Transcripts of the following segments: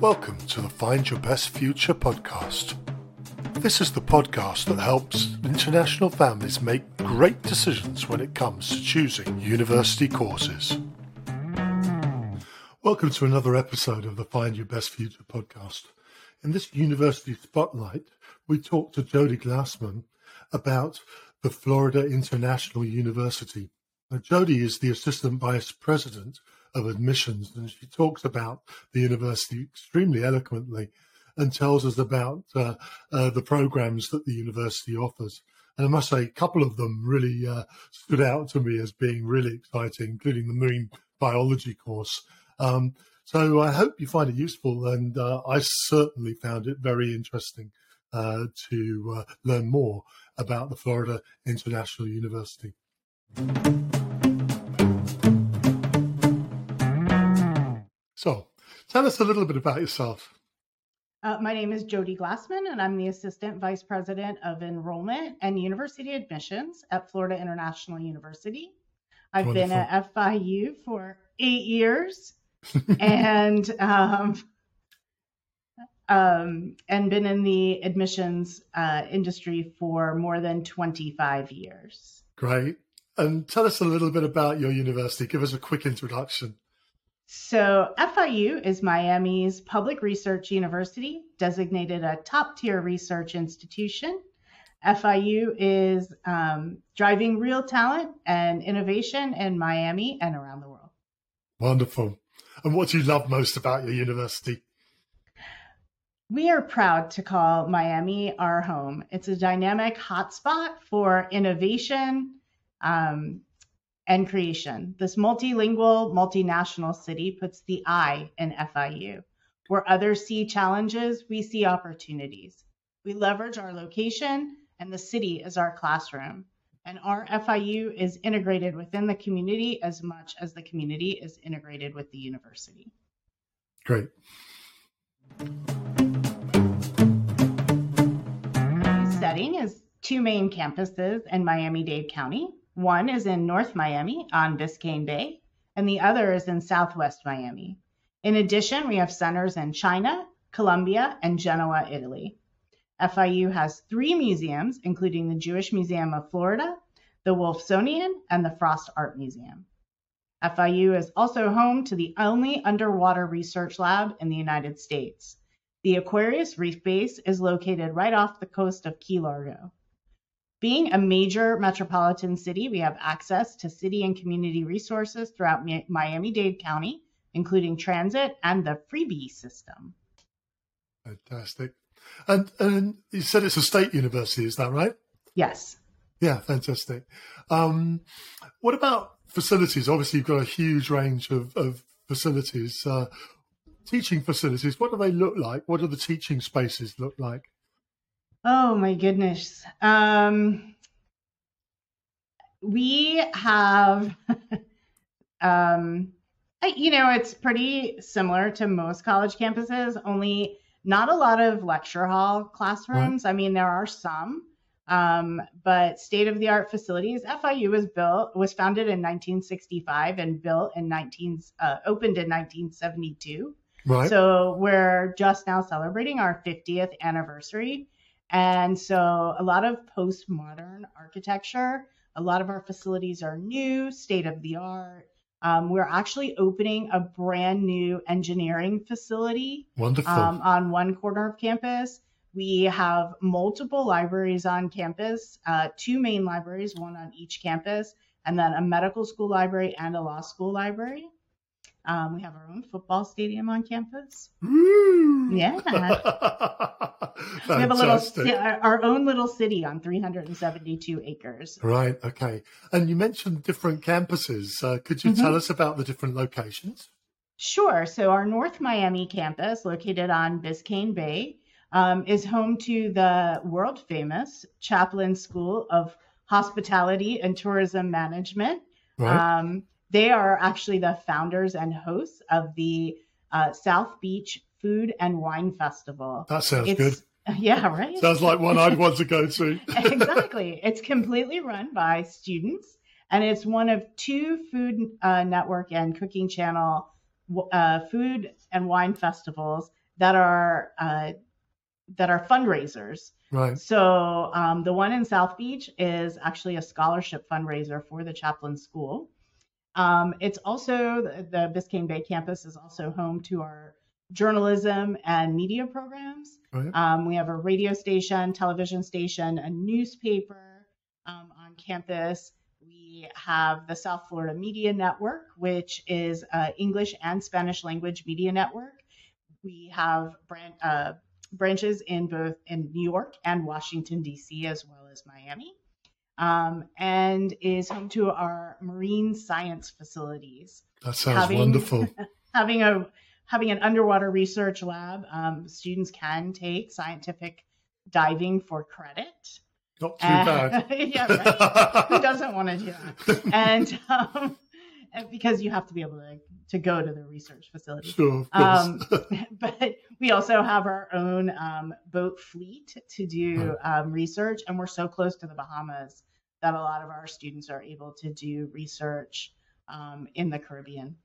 Welcome to the Find Your Best Future podcast. This is the podcast that helps international families make great decisions when it comes to choosing university courses. Welcome to another episode of the Find Your Best Future podcast. In this university spotlight, we talk to Jody Glassman about the Florida International University. Now, Jody is the Assistant Vice President of Admissions, and she talks about the university extremely eloquently and tells us about uh, uh, the programs that the university offers. And I must say, a couple of them really uh, stood out to me as being really exciting, including the marine biology course. Um, so I hope you find it useful, and uh, I certainly found it very interesting uh, to uh, learn more about the Florida International University. So, tell us a little bit about yourself. Uh, my name is Jody Glassman, and I'm the Assistant Vice President of Enrollment and University Admissions at Florida International University. I've Wonderful. been at FIU for eight years and um, um, and been in the admissions uh, industry for more than 25 years. Great. And tell us a little bit about your university. Give us a quick introduction. So, FIU is Miami's public research university, designated a top tier research institution. FIU is um, driving real talent and innovation in Miami and around the world. Wonderful. And what do you love most about your university? We are proud to call Miami our home. It's a dynamic hotspot for innovation um, and creation. This multilingual, multinational city puts the I in FIU. Where others see challenges, we see opportunities. We leverage our location and the city as our classroom. And our FIU is integrated within the community as much as the community is integrated with the university. Great. setting is two main campuses in Miami Dade County. One is in North Miami on Biscayne Bay, and the other is in Southwest Miami. In addition, we have centers in China, Colombia, and Genoa, Italy. FIU has three museums, including the Jewish Museum of Florida, the Wolfsonian, and the Frost Art Museum. FIU is also home to the only underwater research lab in the United States. The Aquarius Reef Base is located right off the coast of Key Largo. Being a major metropolitan city, we have access to city and community resources throughout Miami Dade County, including transit and the Freebee system. Fantastic. And, and you said it's a state university, is that right? Yes. Yeah, fantastic. Um, what about facilities? Obviously, you've got a huge range of, of facilities. Uh, teaching facilities, what do they look like? What do the teaching spaces look like? Oh my goodness. Um, we have, um, you know, it's pretty similar to most college campuses, only not a lot of lecture hall classrooms. Right. I mean, there are some, um, but state of the art facilities. FIU was built, was founded in 1965 and built in 19, uh, opened in 1972. Right. So we're just now celebrating our 50th anniversary. And so a lot of postmodern architecture, a lot of our facilities are new, state of the art. Um, we're actually opening a brand new engineering facility Wonderful. Um, on one corner of campus. We have multiple libraries on campus, uh, two main libraries, one on each campus, and then a medical school library and a law school library. Um, we have our own football stadium on campus. Ooh. Yeah. we have a little, our own little city on 372 acres. Right. Okay. And you mentioned different campuses. Uh, could you mm-hmm. tell us about the different locations? Sure. So our North Miami campus, located on Biscayne Bay, um, is home to the world famous Chaplin School of Hospitality and Tourism Management. Right. Um, they are actually the founders and hosts of the uh, South Beach Food and Wine Festival. That sounds it's, good. Yeah, right. Sounds like one I'd want to go to. exactly. It's completely run by students, and it's one of two Food uh, Network and Cooking Channel uh, food and wine festivals that are uh, that are fundraisers. Right. So um, the one in South Beach is actually a scholarship fundraiser for the Chaplin School. Um, it's also the, the Biscayne Bay campus is also home to our journalism and media programs. Right. Um, we have a radio station, television station, a newspaper um, on campus. We have the South Florida Media Network, which is an English and Spanish language media network. We have bran- uh, branches in both in New York and Washington D.C. as well as Miami, um, and is home to our marine science facilities. That sounds having- wonderful. Having a having an underwater research lab, um, students can take scientific diving for credit. Not too Uh, bad. yeah, right. Who doesn't want to do that? And, um, and because you have to be able to, to go to the research facility. Sure, of. Um, but we also have our own um, boat fleet to do um, research, and we're so close to the Bahamas that a lot of our students are able to do research um, in the Caribbean.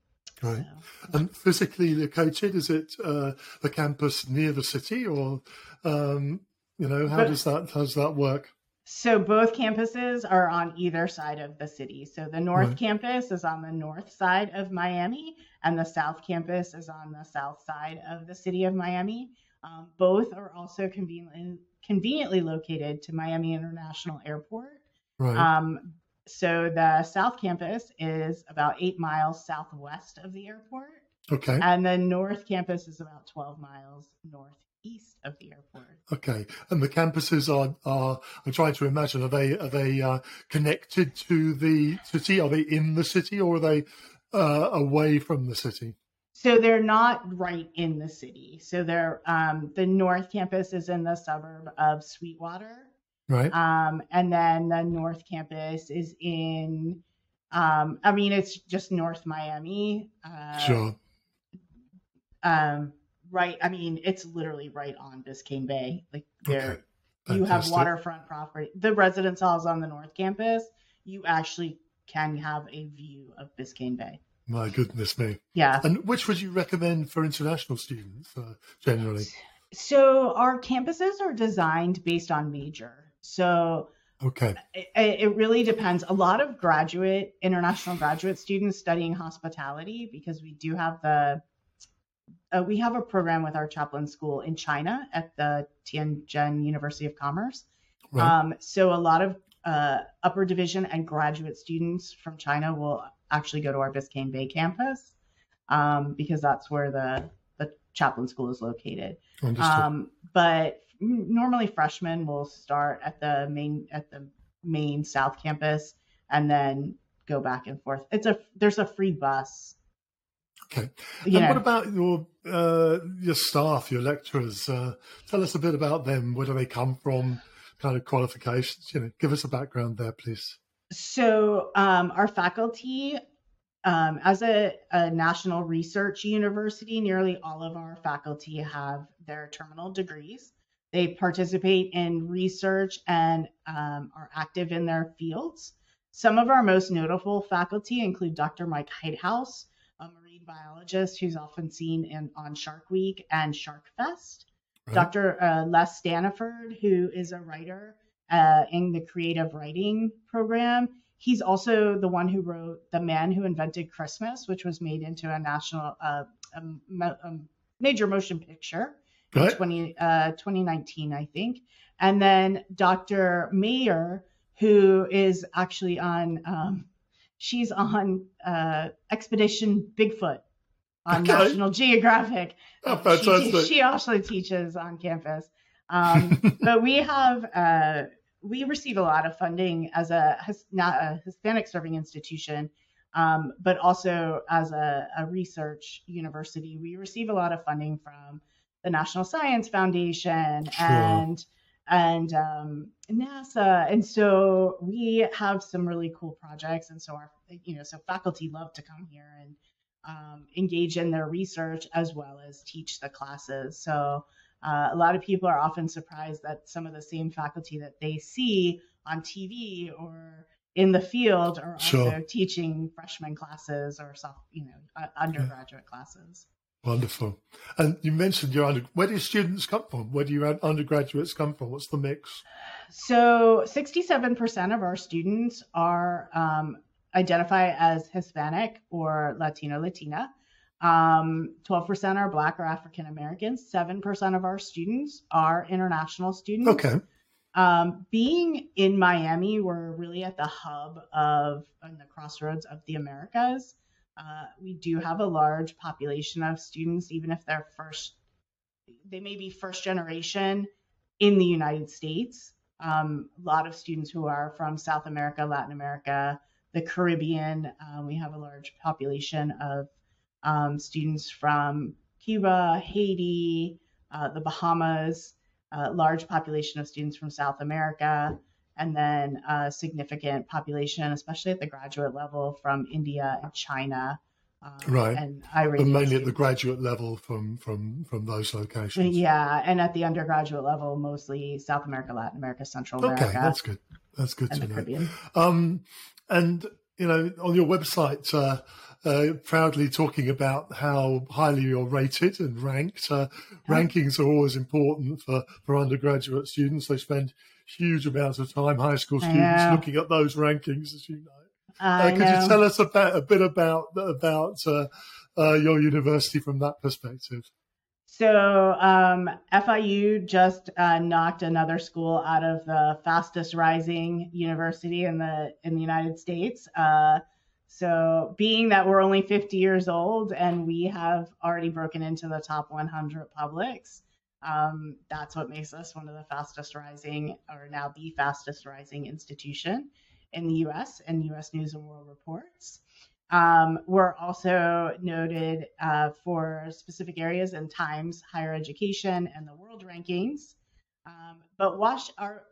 Right. So- And physically located, is it uh, the campus near the city, or um, you know, how But- does that how does that work? So both campuses are on either side of the city. So the North Right. Campus is on the north side of Miami, and the South Campus is on the south side of the city of Miami. Um, both are also conveniently conveniently located to Miami International Airport. Right. Um, so the South Campus is about eight miles southwest of the airport, okay. and the North Campus is about 12 miles northeast of the airport. Okay. And the campuses are are I'm trying to imagine are they are they uh, connected to the city? Are they in the city or are they uh, away from the city? So they're not right in the city. So they're um, the North Campus is in the suburb of Sweetwater, Right. um, and then the North Campus is in. Um, I mean, it's just North Miami. Uh, sure. Um, right. I mean, it's literally right on Biscayne Bay. Like there, Okay. you have waterfront property. The residence halls on the North Campus. You actually can have a view of Biscayne Bay. My goodness me. Yeah. And which would you recommend for international students uh, generally? So our campuses are designed based on major. So Okay. it, it really depends. A lot of graduate, international graduate students studying hospitality because we do have the uh, we have a program with our Chaplin school in China at the Tianjin University of Commerce. Right. Um, so a lot of uh, upper division and graduate students from China will actually go to our Biscayne Bay campus um, because that's where the the Chaplin school is located. Um, but normally freshmen will start at the main at the main South campus and then go back and forth. It's a there's a free bus. Okay. And what about your uh, your staff, your lecturers? Uh, tell us a bit about them. Where do they come from? Kind of qualifications. You know, give us a background there, please. so um, our faculty, um, as a, a national research university, nearly all of our faculty have their terminal degrees. They participate in research and um, are active in their fields. Some of our most notable faculty include Dr. Mike Heithaus, a marine biologist who's often seen in on Shark Week and Shark Fest. Right. Dr. Uh, Les Standiford, who is a writer uh, in the creative writing program. He's also the one who wrote The Man Who Invented Christmas, which was made into a national, uh, a, a major motion picture in Right. 20, uh, 2019, I think. And then Dr. Mayor, who is actually on, um, she's on uh, Expedition Bigfoot on Okay. National Geographic. Oh, Um, she- She, also teaches on campus. Um, but we have uh, we receive a lot of funding as a not a Hispanic serving institution, um, but also as a, a research university. We receive a lot of funding from the National Science Foundation Sure. and and um, NASA, and so we have some really cool projects. And so our you know so faculty love to come here and um, engage in their research as well as teach the classes. So uh, a lot of people are often surprised that some of the same faculty that they see on TV or in the field are also Sure. teaching freshman classes or soft, you know, undergraduate classes. Wonderful. And you mentioned your under, where do students come from? Where do your undergraduates come from? What's the mix? So 67% of our students are um, identify as Hispanic or Latino Latina. Um, 12% are Black or African Americans. 7% of our students are international students. Okay. Um, being in Miami, we're really at the hub of, and the crossroads of the Americas. Uh, we do have a large population of students, even if they're first, they may be first generation in the United States. Um, a lot of students who are from South America, Latin America, the Caribbean. Um, we have a large population of um, students from Cuba, Haiti, uh, the Bahamas, a large population of students from South America, and then a significant population, especially at the graduate level, from India and China. Um, right, and Iranian but mainly at the graduate level from from from those locations. Yeah, and at the undergraduate level, mostly South America, Latin America, Central America. Okay, that's good. That's good to know. Um, and you know, on your website, uh, uh, proudly talking about how highly you're rated and ranked. Uh, rankings are always important for, for undergraduate students. They spend huge amounts of time, high school students, looking at those rankings, as you know. Uh, could know. you tell us about, a bit about about uh, uh, your university from that perspective? So um, FIU just uh, knocked another school out of the fastest rising university in the in the United States. Uh, so being that we're only 50 years old and we have already broken into the top 100 publics, um, that's what makes us one of the fastest rising, or now the fastest rising institution in the U.S. and U.S. News and World Reports. Um, we're also noted uh, for specific areas in Times Higher Education and the World Rankings. Um, but Wash, our,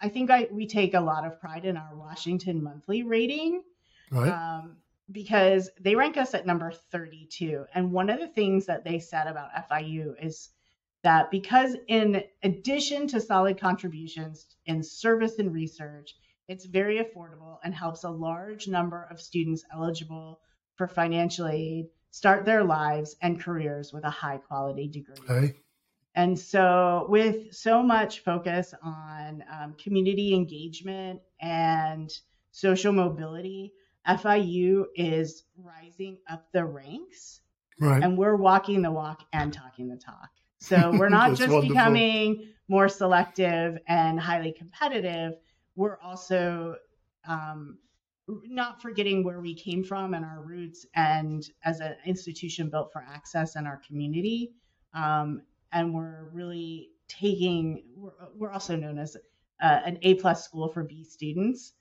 I think I, we take a lot of pride in our Washington Monthly rating. Right. Um, because they rank us at number 32. And one of the things that they said about FIU is that because, in addition to solid contributions in service and research, it's very affordable and helps a large number of students eligible for financial aid start their lives and careers with a high quality degree. Okay. And so, with so much focus on um, community engagement and social mobility, FIU is rising up the ranks. Right. And we're walking the walk and talking the talk. So we're not just wonderful. becoming more selective and highly competitive. We're also um, not forgetting where we came from and our roots, and as an institution built for access and our community. Um, and we're really taking, we're, we're also known as uh, an A plus school for B students.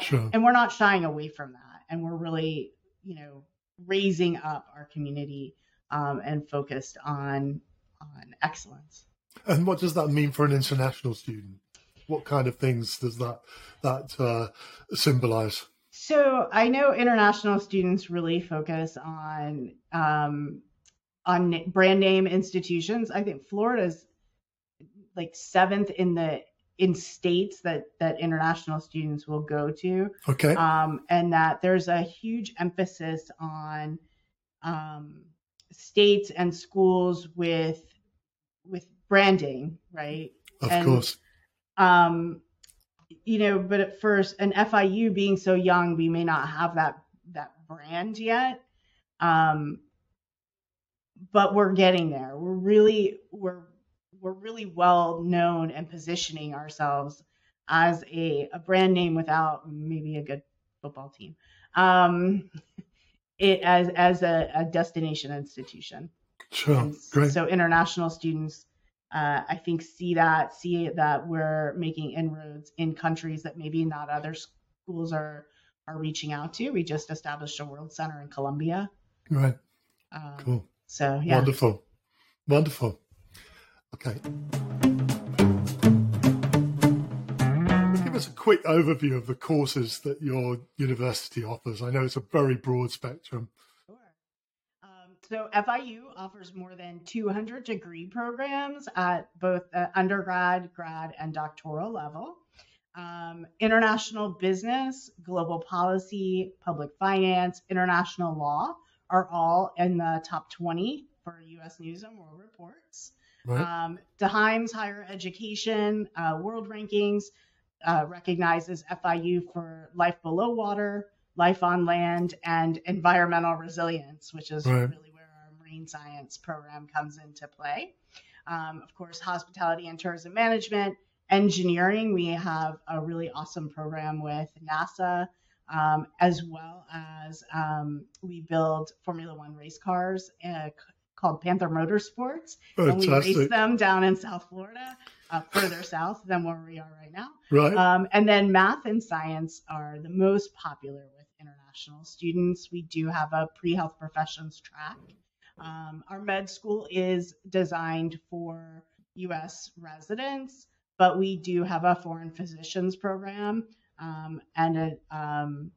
Sure. And we're not shying away from that and we're really, you know, raising up our community um, and focused on on excellence. And what does that mean for an international student? What kind of things does that that uh, symbolize? So I know international students really focus on um, on brand name institutions. I think Florida's like seventh in the in states that that international students will go to. Okay. Um, and that there's a huge emphasis on um, states and schools with with branding, right? Of and, course. Um, you know, but at first, an FIU being so young, we may not have that that brand yet. Um, but we're getting there. We're really we're we're really well known and positioning ourselves as a, a brand name without maybe a good football team. Um, it as as a, a destination institution. Sure, and great. So international students, uh, I think, see that see that we're making inroads in countries that maybe not other schools are are reaching out to. We just established a World Center in Colombia. Right. Um, cool. So yeah. Wonderful. Wonderful. Okay. Give us a quick overview of the courses that your university offers. I know it's a very broad spectrum. So FIU offers more than 200 degree programs at both the undergrad, grad, and doctoral level. Um, international business, global policy, public finance, international law are all in the top 20 for U.S. News and World Reports. Right. Um, Higher Education uh, World Rankings uh, recognizes FIU for life below water, life on land, and environmental resilience, which is Right. really marine science program comes into play. Um, of course, hospitality and tourism management, engineering. We have a really awesome program with NASA, um, as well as um, we build Formula One race cars uh, called Panther Motorsports, and we race them down in South Florida, uh, further south than where we are right now. Right. Um, and then math and science are the most popular with international students. We do have a pre health professions track. Um, our med school is designed for US residents, but we do have a foreign physicians program um, and a, um,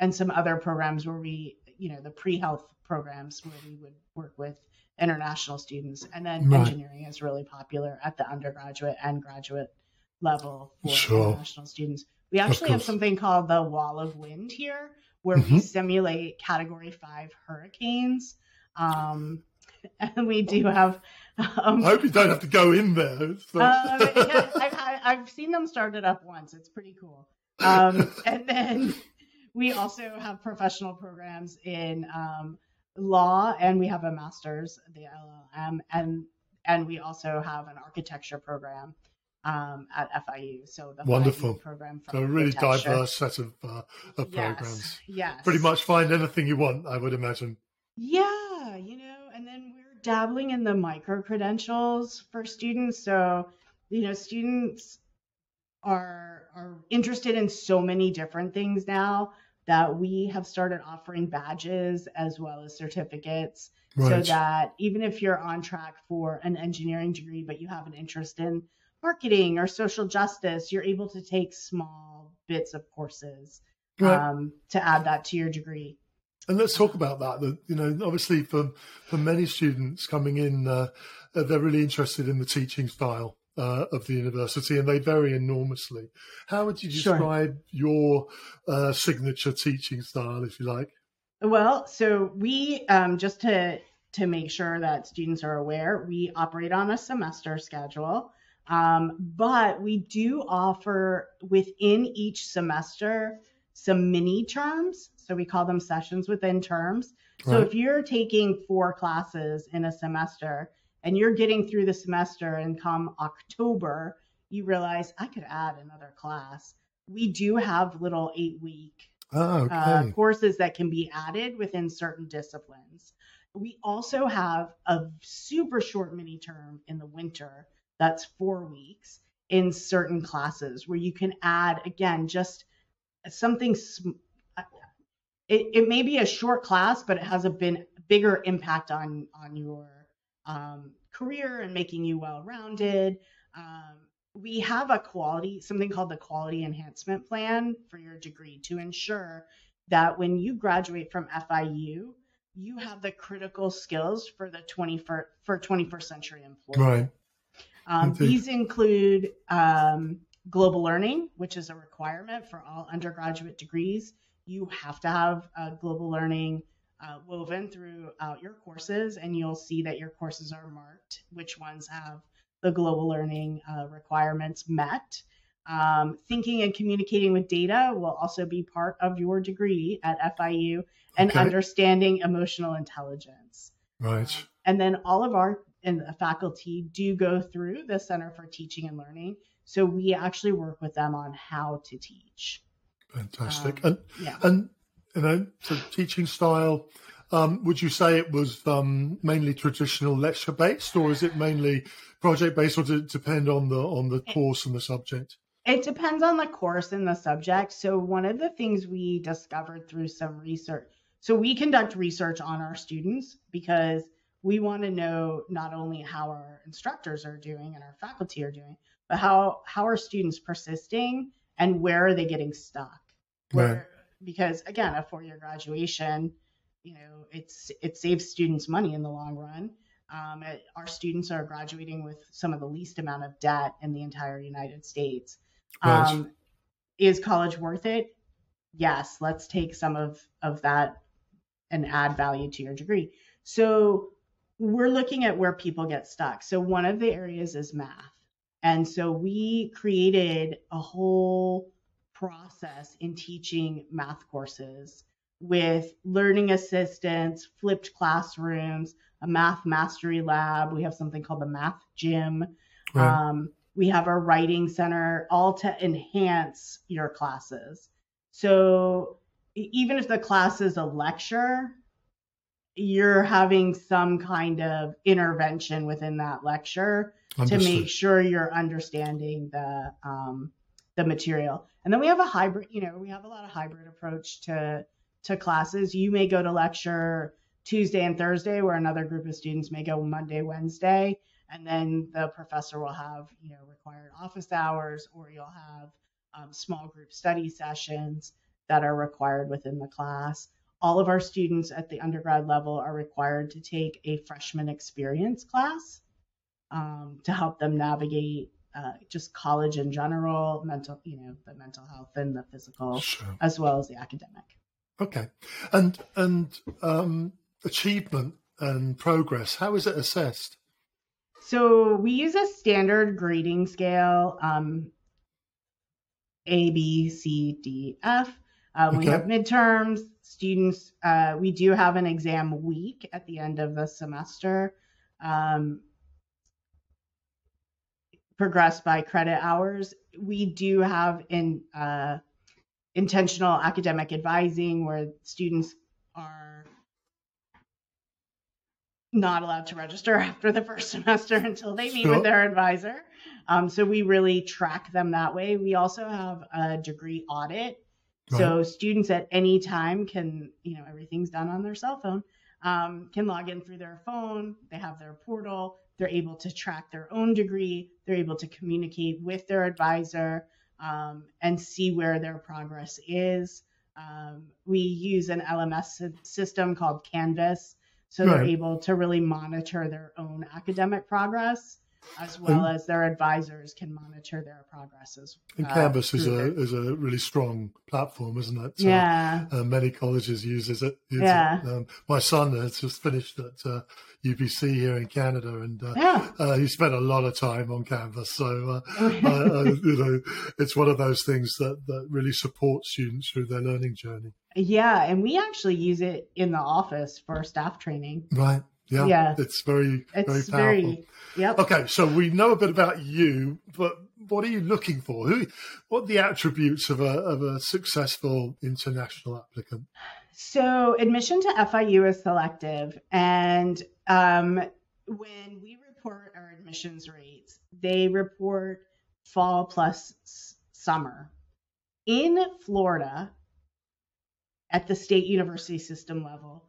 and some other programs where we, you know, the pre health programs where we would work with international students. And then Right. engineering is really popular at the undergraduate and graduate level for Sure. international students. We actually have something called the wall of wind here, where we Mhm. simulate category five hurricanes. Um, and we do have. Um, I hope you don't have to go in there. So- um, yeah, I've, I- I've seen them started up once. It's pretty cool. Um, and then we also have professional programs in um, law, and we have a master's, the LLM, and and we also have an architecture program um, at FIU. So the Wonderful. 5E program so a really diverse set of, uh, of Yes, programs. Yes. Pretty much find anything you want, I would imagine. Yeah, you know, and then we're dabbling in the micro credentials for students. So, you know, students are are interested in so many different things now that we have started offering badges as well as certificates so that even if you're on track for an engineering degree but you have an interest in marketing or social justice, you're able to take small bits of courses Right. um, to add that to your degree. And let's talk about that. That you know, obviously, for for many students coming in, uh, uh, they're really interested in the teaching style uh, of the university, and they vary enormously. How would you Sure. describe your uh, signature teaching style, if you like? Well, so we um, just to to make sure that students are aware, we operate on a semester schedule, um, but we do offer within each semester some mini terms. So we call them sessions within terms. So if you're taking four classes in a semester and you're getting through the semester and come October, you realize I could add another class. We do have little eight week Ah, okay. uh, courses that can be added within certain disciplines. We also have a super short mini term in the winter that's four weeks in certain classes where you can add, again, just something. sm- uh, It, it may be a short class, but it has a been bigger impact on on your um, career and making you well rounded. Um, we have a quality something called the quality enhancement plan for your degree to ensure that when you graduate from FIU, you have the critical skills for the 21st for 21st century employment. right. Um, these include um, global learning, which is a requirement for all undergraduate degrees. You have to have uh, global learning uh, woven throughout your courses, and you'll see that your courses are marked which ones have the global learning uh, requirements met. Um, thinking and communicating with data will also be part of your degree at FIU, and Okay. understanding emotional intelligence. Right. And then all of our and the faculty do go through the Center for Teaching and Learning. So we actually work with them on how to teach. Fantastic. Um, and Yeah. and you know, so teaching style. Um, would you say it was um, mainly traditional lecture based, or is it mainly project based, or does it depend on the on the course and the subject? It depends on the course and the subject. So one of the things we discovered through some research. So we conduct research on our students because we want to know not only how our instructors are doing and our faculty are doing, but how how are students persisting and where are they getting stuck? Where because again, a four-year graduation, you know, it's it saves students money in the long run. Um, it- our students are graduating with some of the least amount of debt in the entire United States. Right. Um, is college worth it? Yes. Let's take some of of that and add value to your degree. So we're looking at where people get stuck. So one of the areas is math. And so we created a whole process in teaching math courses with learning assistants, flipped classrooms, a math mastery lab. We have something called the math gym. Right. Um, we have our writing center, all to enhance your classes. So even if the class is a lecture, you're having some kind of intervention within that lecture Understood. to make sure you're understanding the um, the material. And then we have a hybrid, you know, we have a lot of hybrid approach to to classes. You may go to lecture Tuesday and Thursday, where another group of students may go Monday, Wednesday, and then the professor will have, you know, required office hours, or you'll have um, small group study sessions that are required within the class. All of our students at the undergrad level are required to take a freshman experience class um, to help them navigate uh, just college in general, mental, you know, the mental health and the physical, sure. as well as the academic. Okay, and and um, achievement and progress, how is it assessed? So we use a standard grading scale, um, A, B, C, D, F. Um, okay. We have midterms. Students, uh, we do have an exam week at the end of the semester. Um, progress by credit hours. We do have in uh, intentional academic advising where students are not allowed to register after the first semester until they meet sure. with their advisor. Um, so we really track them that way. We also have a degree audit. Right. So students at any time can, you know, everything's done on their cell phone, um, can log in through their phone. They have their portal. They're able to track their own degree. They're able to communicate with their advisor um, and see where their progress is. Um, we use an LMS system called Canvas, so right. they're able to really monitor their own academic progress as well and, as their advisors can monitor their progresses. And uh, Canvas is a is a really strong platform, isn't it? So, yeah. Uh, many colleges uses it. yeah. It. Um, my son has just finished at uh, UBC here in Canada, and uh, yeah. Uh, he spent a lot of time on Canvas. So uh, you know, it's one of those things that that really supports students through their learning journey. Yeah, and we actually use it in the office for staff training. Right. Yeah, yeah. it's very, it's very powerful. Very, yep. Okay, so we know a bit about you, but what are you looking for? Who, what are the attributes of a of a successful international applicant? So admission to FIU is selective, and um, when we report our admissions rates, they report fall plus summer. In Florida, at the state university system level,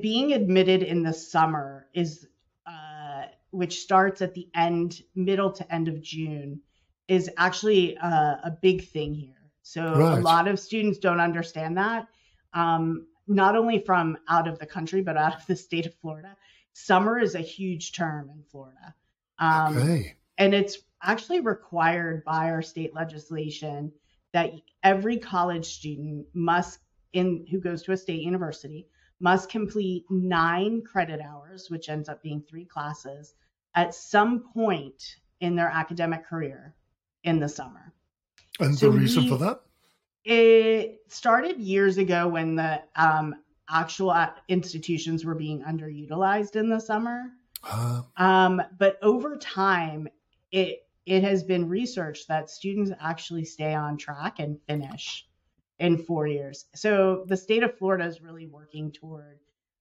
being admitted in the summer is uh, which starts at the end middle to end of june is actually a, a big thing here so right. a lot of students don't understand that um, not only from out of the country but out of the state of florida summer is a huge term in florida um, okay. and it's actually required by our state legislation that every college student must in who goes to a state university must complete nine credit hours, which ends up being three classes, at some point in their academic career in the summer. And so the reason we, for that? It started years ago when the um, actual institutions were being underutilized in the summer. Uh, um, but over time, it it has been researched that students actually stay on track and finish in four years. So the state of Florida is really working toward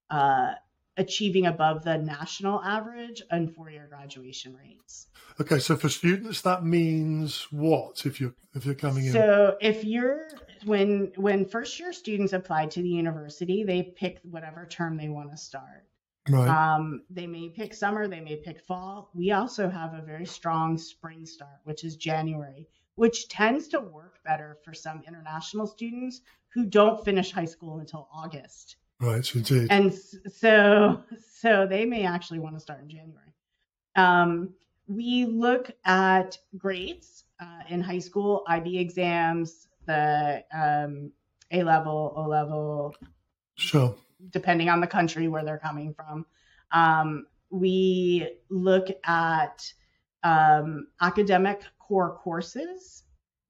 uh, achieving above the national average and four-year graduation rates. Okay, so for students, that means what if you're if you're coming in? So if you're when when first year students apply to the university, they pick whatever term they want to start. Right. Um, they may pick summer, they may pick fall. We also have a very strong spring start, which is January which tends to work better for some international students who don't finish high school until August. Right, indeed. And so, so they may actually want to start in January. Um, we look at grades uh, in high school, IB exams, the um, A level, O level. Sure. Depending on the country where they're coming from. Um, we look at um, academic core courses.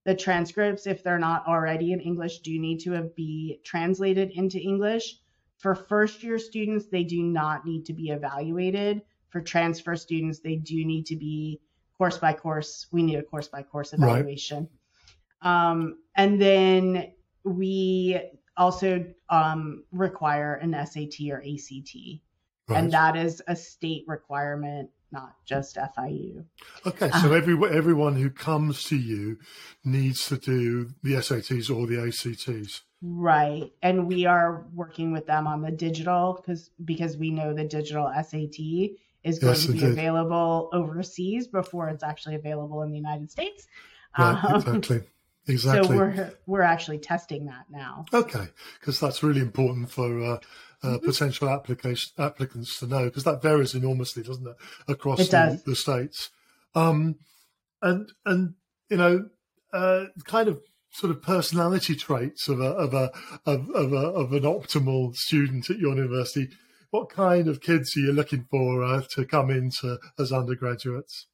The transcripts, if they're not already in English, do need to be translated into English. For first year students, they do not need to be evaluated. For transfer students, they do need to be course by course. We need a course by course evaluation. Right. Um, and then we also um, require an SAT or ACT. Right. And that is a state requirement, not just FIU. Okay, so uh, every, everyone who comes to you needs to do the SATs or the ACTs. Right. And we are working with them on the digital because because we know the digital SAT is going yes, to be indeed. available overseas before it's actually available in the United States. Right, um, exactly. Exactly. So we're we're actually testing that now. Okay, because that's really important for uh, uh, mm-hmm. potential application applicants to know because that varies enormously, doesn't it, across it the, the, states? Um, and and you know, uh, kind of sort of personality traits of a of a of, of, a, of an optimal student at your university. What kind of kids are you looking for uh, to come into as undergraduates?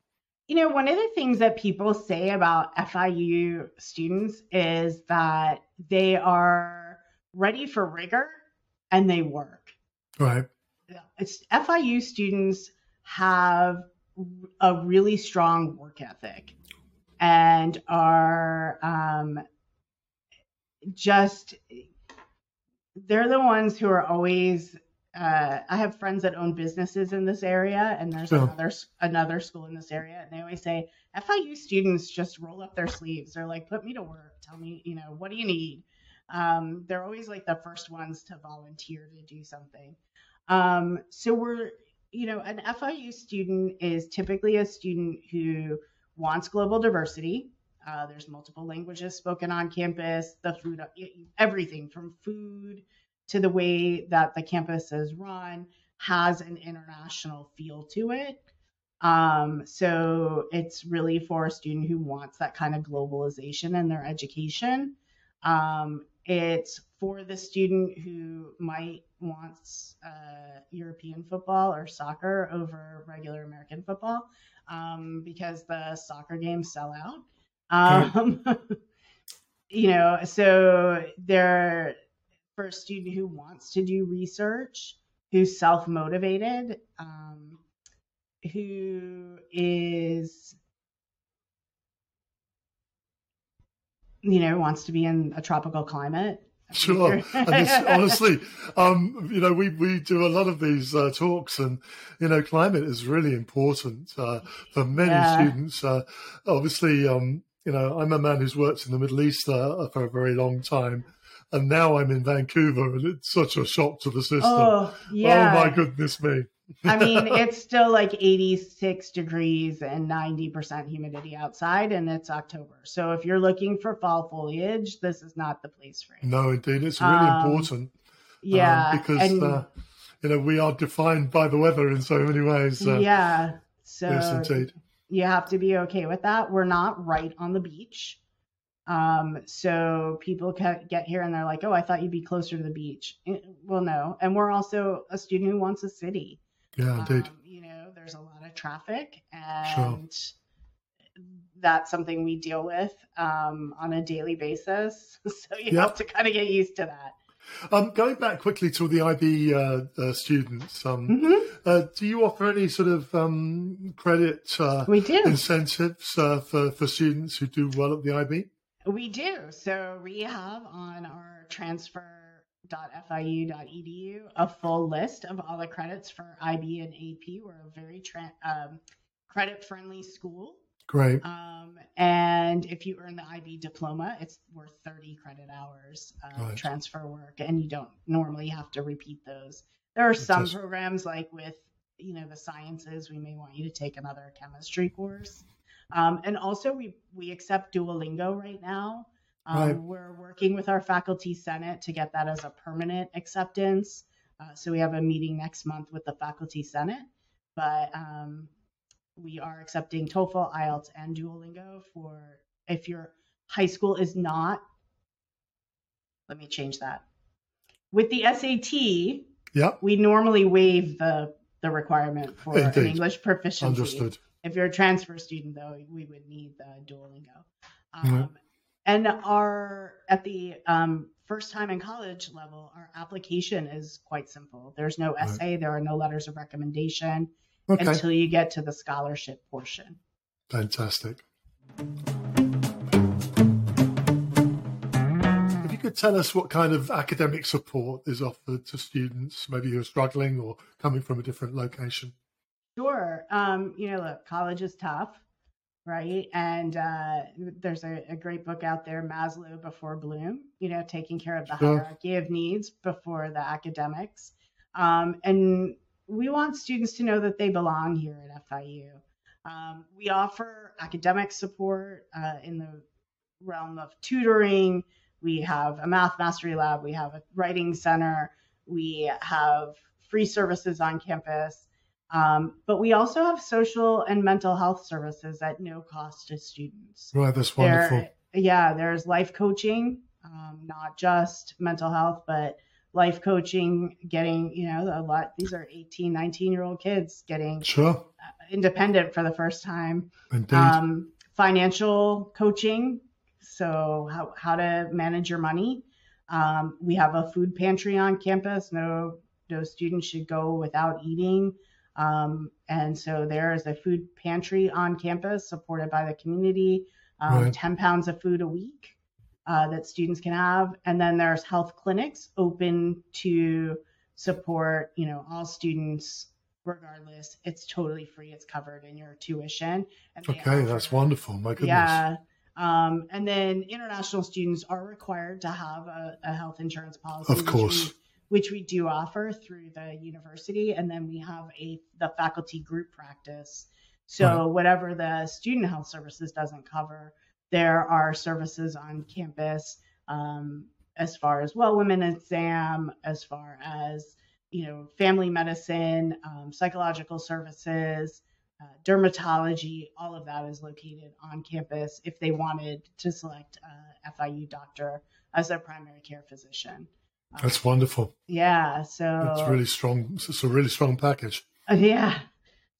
You know, one of the things that people say about FIU students is that they are ready for rigor and they work. Right. It's FIU students have a really strong work ethic and are um, just they're the ones who are always uh, I have friends that own businesses in this area, and there's oh. another another school in this area, and they always say FIU students just roll up their sleeves. They're like, "Put me to work. Tell me, you know, what do you need?" Um, they're always like the first ones to volunteer to do something. Um, so we're, you know, an FIU student is typically a student who wants global diversity. Uh, there's multiple languages spoken on campus. The food, everything from food to the way that the campus is run has an international feel to it. Um, so it's really for a student who wants that kind of globalization in their education. Um, it's for the student who might wants uh, European football or soccer over regular American football um, because the soccer games sell out. Um, you know, so there for a student who wants to do research, who's self motivated, um, who is, you know, wants to be in a tropical climate. Sure. and honestly, um, you know, we, we do a lot of these uh, talks, and you know, climate is really important uh, for many yeah. students. Uh, obviously, um, you know, I'm a man who's worked in the Middle East uh, for a very long time, and now I'm in Vancouver, and it's such a shock to the system. Oh, yeah. oh my goodness me. I mean, it's still like 86 degrees and 90% humidity outside, and it's October. So if you're looking for fall foliage, this is not the place for it. No, indeed. It's really um, important. Um, yeah. Um, because, and, uh, you know, we are defined by the weather in so many ways. Uh, yeah. So yes, indeed. you have to be okay with that. We're not right on the beach. Um, so people get here and they're like, "Oh, I thought you'd be closer to the beach." Eh, well, no, and we're also a student who wants a city. Yeah, indeed. Um, you know, there's a lot of traffic, and sure. that's something we deal with um, on a daily basis. So you yep. have to kind of get used to that. Um, going back quickly to the IB uh, uh, students, um, mm-hmm. uh, do you offer any sort of um, credit uh, we do. incentives uh, for, for students who do well at the IB? We do. So we have on our transfer.fiu.edu a full list of all the credits for IB and AP. We're a very tra- um, credit friendly school. Great. Um, and if you earn the IB diploma, it's worth 30 credit hours of right. transfer work, and you don't normally have to repeat those. There are some programs like with you know the sciences, we may want you to take another chemistry course. Um, and also, we we accept Duolingo right now. Um, right. We're working with our faculty senate to get that as a permanent acceptance. Uh, so we have a meeting next month with the faculty senate, but um, we are accepting TOEFL, IELTS, and Duolingo for if your high school is not. Let me change that. With the SAT, yeah, we normally waive the the requirement for an English proficiency. Understood. If you're a transfer student, though, we would need the Duolingo. Um, Mhm. And our at the um, first time in college level, our application is quite simple. There's no Right. essay, there are no letters of recommendation Okay. until you get to the scholarship portion. Fantastic. If you could tell us what kind of academic support is offered to students, maybe who are struggling or coming from a different location. Sure. Um, you know, look, college is tough, right? And uh, there's a, a great book out there, Maslow Before Bloom, you know, taking care of the Sure. hierarchy of needs before the academics. Um, and we want students to know that they belong here at FIU. Um, we offer academic support uh, in the realm of tutoring. We have a math mastery lab. We have a writing center. We have free services on campus. Um, but we also have social and mental health services at no cost to students. Right, that's wonderful. There, yeah, there's life coaching, um, not just mental health, but life coaching, getting, you know, a lot, these are 18, 19 year old kids getting Sure, uh, independent for the first time. indeed. Um, financial coaching, so how, how to manage your money. Um, we have a food pantry on campus. No, no student should go without eating. Um, and so there is a food pantry on campus supported by the community, um, Right. 10 pounds of food a week uh, that students can have. And then there's health clinics open to support, you know, all students regardless. It's totally free. It's covered in your tuition. Okay, that's wonderful. My goodness. yeah. Um, and then international students are required to have a, a health insurance policy. Of course. Which we do offer through the university. And then we have a the faculty group practice. So Right. whatever the student health services doesn't cover, there are services on campus um, as far as well women exam, as far as you know family medicine, um, psychological services, uh, dermatology, all of that is located on campus if they wanted to select a FIU doctor as their primary care physician. That's wonderful. yeah, so It's really strong. It's a really strong package. uh, yeah.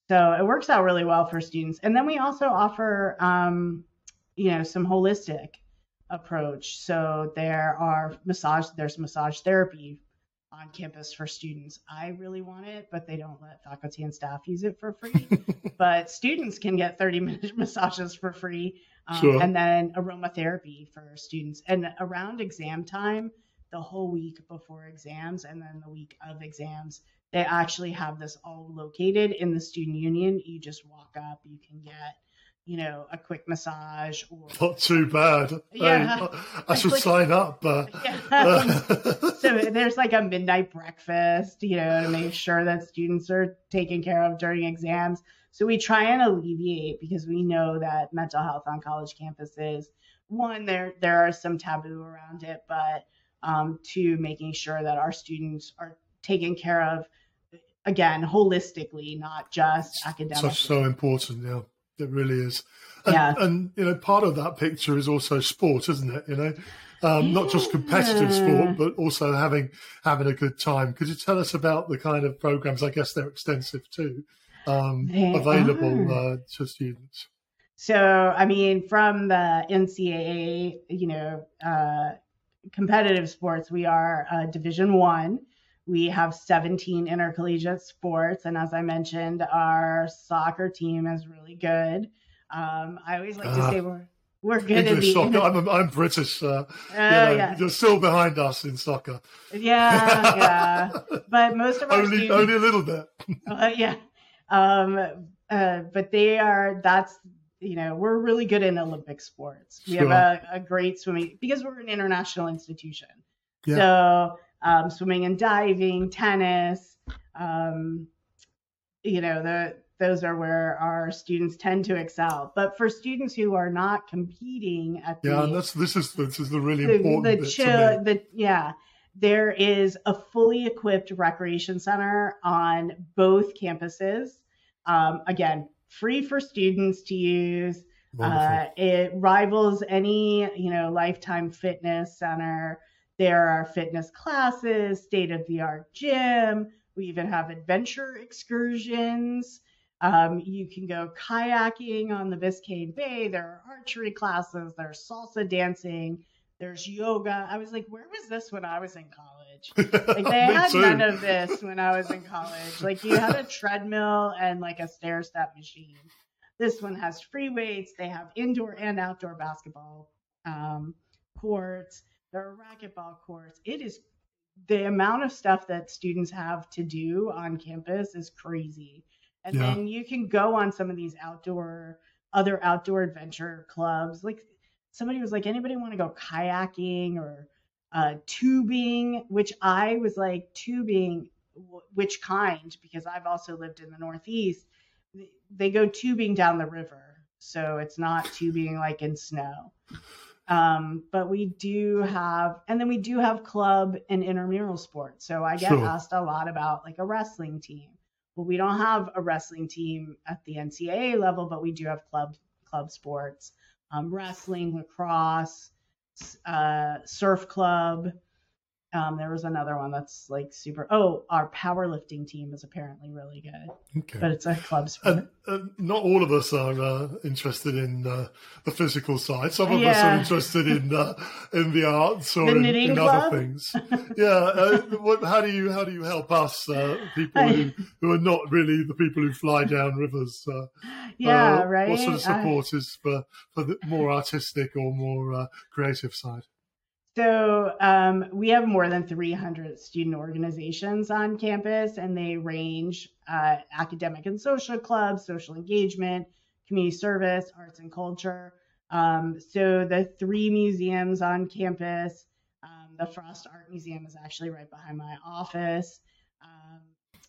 So it works out really well for students. And then we also offer, um, you know, some holistic approach. So there are massage, there's massage therapy on campus for students. I really want it, but they don't let faculty and staff use it for free. but students can get 30 minute massages for free. Um, Sure. And then aromatherapy for students. And around exam time, the whole week before exams and then the week of exams, they actually have this all located in the student union. You just walk up, you can get, you know, a quick massage or Not too bad. Yeah. Hey, I should Like- sign up. but Yeah. so there's like a midnight breakfast, you know, to make sure that students are taken care of during exams. So we try and alleviate because we know that mental health on college campuses, one, there there are some taboo around it, but um, two, making sure that our students are taken care of again holistically, not just academically. so important. Yeah, it really is. And, Yeah. and you know, part of that picture is also sport, isn't it? You know, um, not just competitive sport, but also having having a good time. Could you tell us about the kind of programs? I guess they're extensive too, um, They available uh, to students. So, I mean, from the NCAA, you know, uh, competitive sports, we are uh, Division One. We have 17 intercollegiate sports, and as I mentioned, our soccer team is really good. Um, I always like to Ah. say we're we're good the soccer. I'm, I'm British. Uh, Oh, you know, yeah, You're still behind us in soccer. yeah, yeah. But most of our only students, only a little bit. Uh, yeah. Um, uh, but they are, that's, you know, we're really good in Olympic sports. We Sure. have a, a great swimming because we're an international institution. Yeah. So, um, swimming and diving, tennis, um, you know, the, those are where our students tend to excel. But for students who are not competing at Yeah, the and that's this is this is the really the, important the chill, the yeah there is a fully equipped recreation center on both campuses um, again free for students to use uh, it rivals any you know lifetime fitness center there are fitness classes state of the art gym We even have adventure excursions. Um, you can go kayaking on the Biscayne Bay. There are archery classes. There's salsa dancing. There's yoga. I was like, where was this when I was in college? Like they had none of this when I was in college. Like you had a treadmill and like a stair step machine. This one has free weights. They have indoor and outdoor basketball um, courts. There are racquetball courts. It is the amount of stuff that students have to do on campus is crazy. And Yeah. then you can go on some of these outdoor, other outdoor adventure clubs. Like somebody was like, anybody want to go kayaking or uh, tubing? Which I was like, tubing, wh- which kind? Because I've also lived in the Northeast. They go tubing down the river. So it's not tubing like in snow. Um, but we do have, and then we do have club and intramural sports. So I get Sure. asked a lot about like a wrestling team. Well, we don't have a wrestling team at the NCAA level, but we do have club club sports, um, wrestling, lacrosse, uh, surf club. Um, there was another one that's like super. Oh, our powerlifting team is apparently really good, Okay. but it's a club sport. And, and not all of us are uh, interested in uh, the physical side. Some of us are interested in uh, in the arts or The in, in other things. Yeah. Uh, what, how do you how do you help us uh, people who, who are not really the people who fly down rivers? Uh, yeah, uh, right. What sort of support is for for the more artistic or more uh, creative side? So um, we have more than 300 student organizations on campus, and they range uh, academic and social clubs, social engagement, community service, arts and culture. Um, so the three museums on campus, um, the Frost Art Museum is actually right behind my office. Um,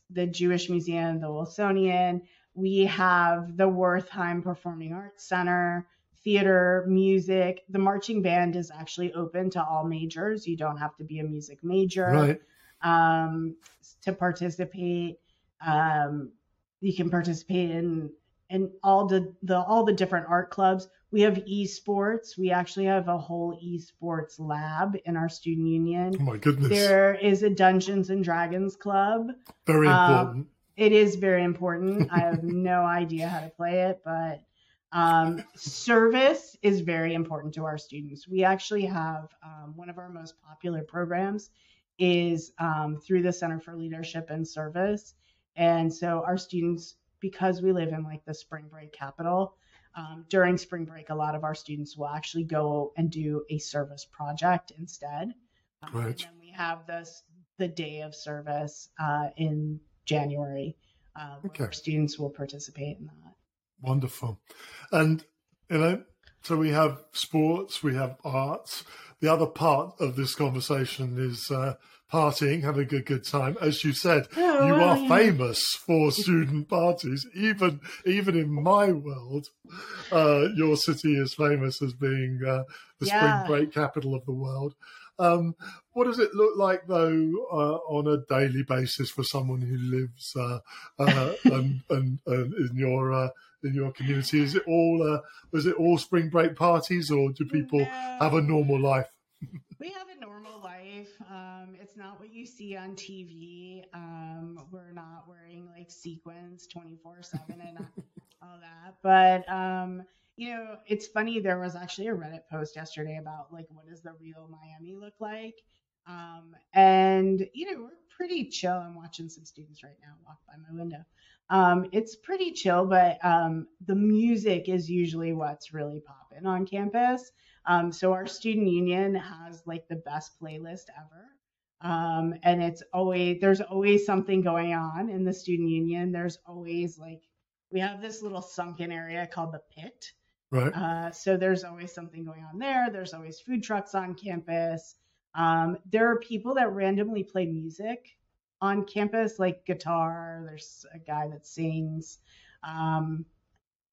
the Jewish Museum, the Wolfsonian. We have the Wertheim Performing Arts Center theater, music. The marching band is actually open to all majors. You don't have to be a music major Right. um, to participate. Um, you can participate in in all the, the all the different art clubs. We have esports. We actually have a whole esports lab in our student union. Oh my goodness. There is a Dungeons and Dragons club. Very um, important. It is very important. I have no idea how to play it, but um, service is very important to our students. We actually have um, one of our most popular programs is um, through the Center for Leadership and Service, and so our students, because we live in like the spring break capital, um, during spring break, a lot of our students will actually go and do a service project instead. Um, And then we have this the day of service uh, in January, uh, where Okay. our students will participate in that. Wonderful. And, you know, so we have sports, we have arts. The other part of this conversation is uh, partying, having a good time. As you said, Oh, you well, are know. famous for student parties. Even even in my world, uh, your city is famous as being uh, the Yeah. spring break capital of the world. Um, what does it look like, though, uh, on a daily basis for someone who lives uh, uh, and, and, and in your uh, in your community? Is it all uh, is it all spring break parties, or do people have a normal life? We have a normal life. Um, it's not what you see on TV. Um, we're not wearing like sequins 24 7 and all that. But, um, you know, it's funny. There was actually a Reddit post yesterday about like, what does the real Miami look like? Um, and, you know, we're pretty chill. I'm watching some students right now walk by my window. Um, it's pretty chill, but um, the music is usually what's really popping on campus. Um, so our student union has like the best playlist ever. Um, and it's always there's always something going on in the student union. There's always like we have this little sunken area called the pit. Right. Uh, so there's always something going on there. There's always food trucks on campus. Um, there are people that randomly play music on campus, like guitar. There's a guy that sings. Um,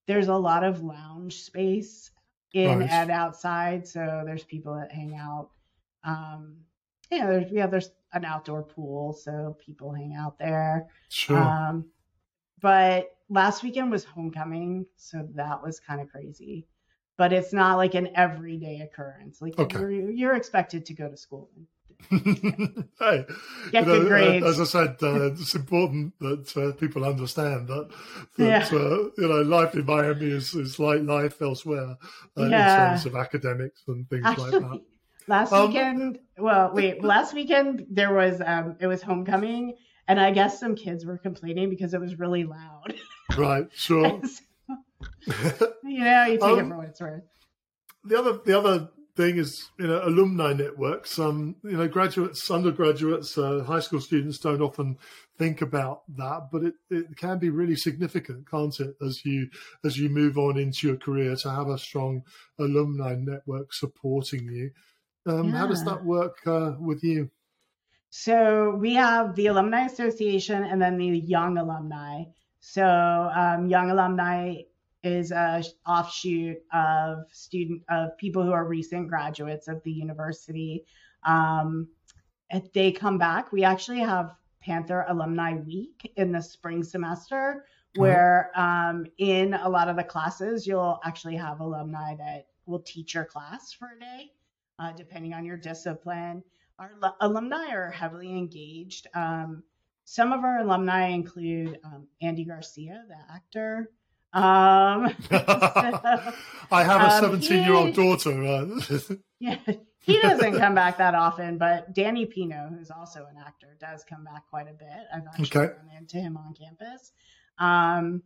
there's a lot of lounge space in Right. and outside. So there's people that hang out. Um, you know, there's, have there's an outdoor pool, so people hang out there. Sure. Um, but last weekend was homecoming, so that was kind of crazy. But it's not like an everyday occurrence. Like Okay. you're, you're expected to go to school hey, you know, grades. As I said, uh, it's important that uh, people understand that, that yeah. uh, you know life in Miami is, is like life elsewhere uh, yeah. in terms of academics and things Actually, like that. Last um, weekend, well, wait, last weekend there was um, it was homecoming, and I guess some kids were complaining because it was really loud. Right, sure. so, you know, you take um, it for what it's worth. The other, the other thing is you know alumni networks um you know graduates undergraduates uh, high school students don't often think about that but it, it can be really significant can't it as you as you move on into your career to have a strong alumni network supporting you. Um, yeah. how does that work uh, with you? So we have the alumni association and then the young alumni. So um, young alumni is a offshoot of student of people who are recent graduates of the university. Um, if they come back, we actually have Panther Alumni Week in the spring semester, where um, in a lot of the classes you'll actually have alumni that will teach your class for a day, uh, depending on your discipline. Our alumni are heavily engaged. Um, some of our alumni include um, Andy Garcia, the actor, um, I have a 17 um, year old daughter. Yeah, he doesn't come back that often, but Danny Pino, who's also an actor, does come back quite a bit. I've actually okay. run into him on campus. Um,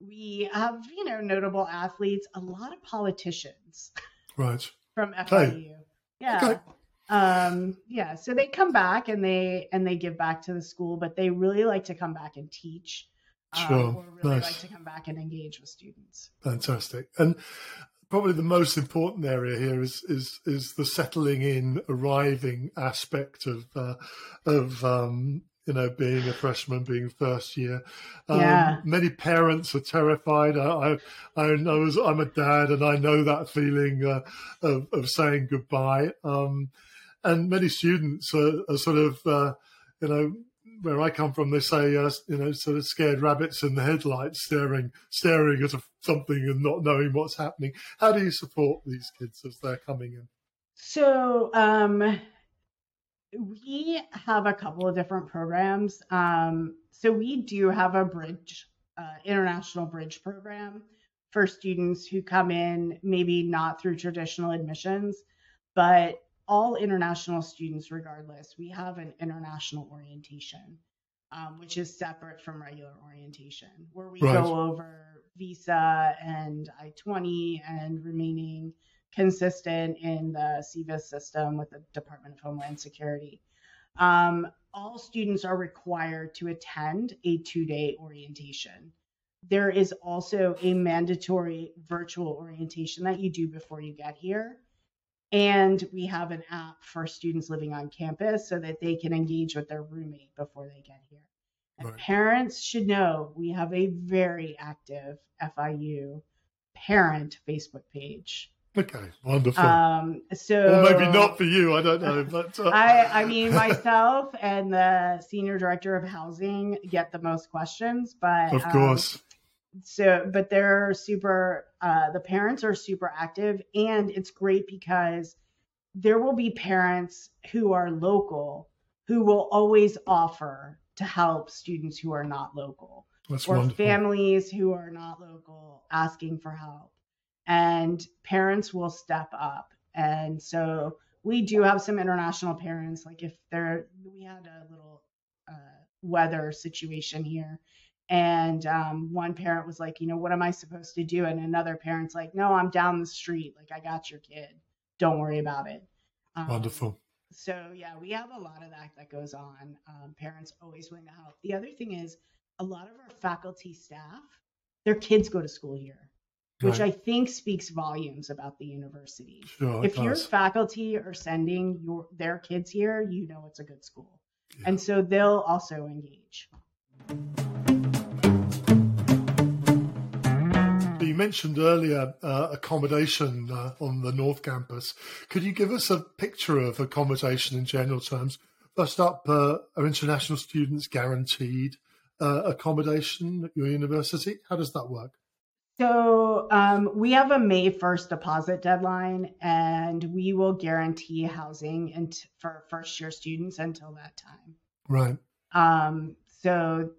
we have, you know, notable athletes, a lot of politicians. Right. from FIU. Hey. Yeah. Okay. Um, yeah. So they come back and they and they give back to the school, but they really like to come back and teach. Um, sure. Um, really nice. like to come back and engage with students. Fantastic. And probably the most important area here is is is the settling in, arriving aspect of uh, of um, you know being a freshman, being first year. Um, yeah. Many parents are terrified. I I, I know I'm a dad, and I know that feeling uh, of of saying goodbye. Um, and many students are, are sort of uh, you know where I come from, they say, uh, you know, sort of scared rabbits in the headlights, staring, staring at something and not knowing what's happening. How do you support these kids as they're coming in? So, um, we have a couple of different programs. Um, so we do have a bridge, uh, international bridge program for students who come in, maybe not through traditional admissions, but all international students, regardless, we have an international orientation, um, which is separate from regular orientation, where we right. go over visa and I 20 and remaining consistent in the SEVIS system with the Department of Homeland Security. Um, all students are required to attend a two day orientation. There is also a mandatory virtual orientation that you do before you get here. And we have an app for students living on campus so that they can engage with their roommate before they get here. And right. parents should know we have a very active FIU parent Facebook page. Okay, wonderful. Um, so well, maybe not for you. I don't know, but uh... I, I mean, myself and the senior director of housing get the most questions, but of course, um, so but they're super uh, the parents are super active and it's great because there will be parents who are local who will always offer to help students who are not local. That's or wonderful. families who are not local asking for help. And parents will step up. And so we do have some international parents like if they're we had a little uh, weather situation here and um, one parent was like, you know, what am I supposed to do? And another parent's like, no, I'm down the street. Like, I got your kid. Don't worry about it. Um, Wonderful. So, yeah, we have a lot of that that goes on. Um, parents always willing to help. The other thing is, a lot of our faculty staff, their kids go to school here, which right. I think speaks volumes about the university. Sure, if your faculty are sending your their kids here, you know it's a good school. Yeah. And so they'll also engage. You mentioned earlier uh, accommodation uh, on the North Campus. Could you give us a picture of accommodation in general terms? First up, uh, are international students guaranteed uh, accommodation at your university? How does that work? So um, we have a May 1st deposit deadline, and we will guarantee housing and for first year students until that time. Right. Um, so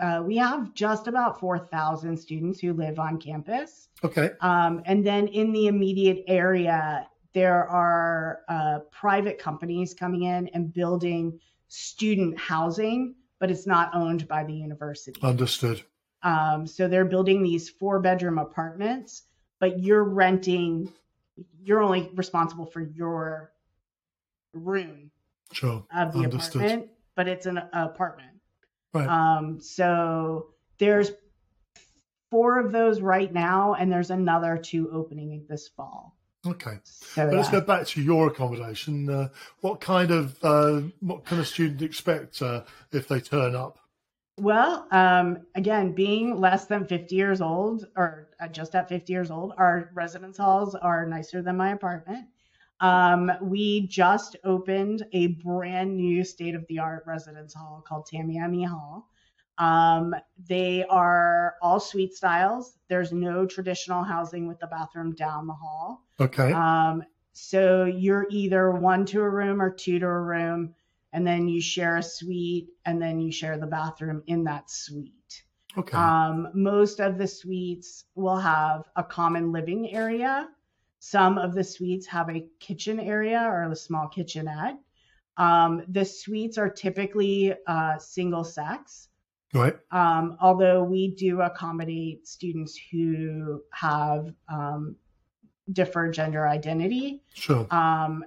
uh, we have just about 4,000 students who live on campus. Okay. Um, and then in the immediate area, there are uh, private companies coming in and building student housing, but it's not owned by the university. Understood. Um, so they're building these four bedroom apartments, but you're renting, you're only responsible for your room Sure. of the Understood. apartment, but it's an apartment. Right. Um, so there's four of those right now, and there's another two opening this fall. Okay. So But let's go back to your accommodation. Uh, what kind of uh, what kind of student expect uh, if they turn up? Well, um, again, being less than 50 years old or uh, just at 50 years old, our residence halls are nicer than my apartment. Um, we just opened a brand new state of the art residence hall called Tamiami Hall. Um, they are all suite styles. There's no traditional housing with the bathroom down the hall. Okay. Um, so you're either one to a room or two to a room, and then you share a suite, and then you share the bathroom in that suite. okay. Um, most of the suites will have a common living area. Some of the suites have a kitchen area or a small kitchenette. Um, the suites are typically uh, single sex, right. um, although we do accommodate students who have um, different gender identity Sure. um,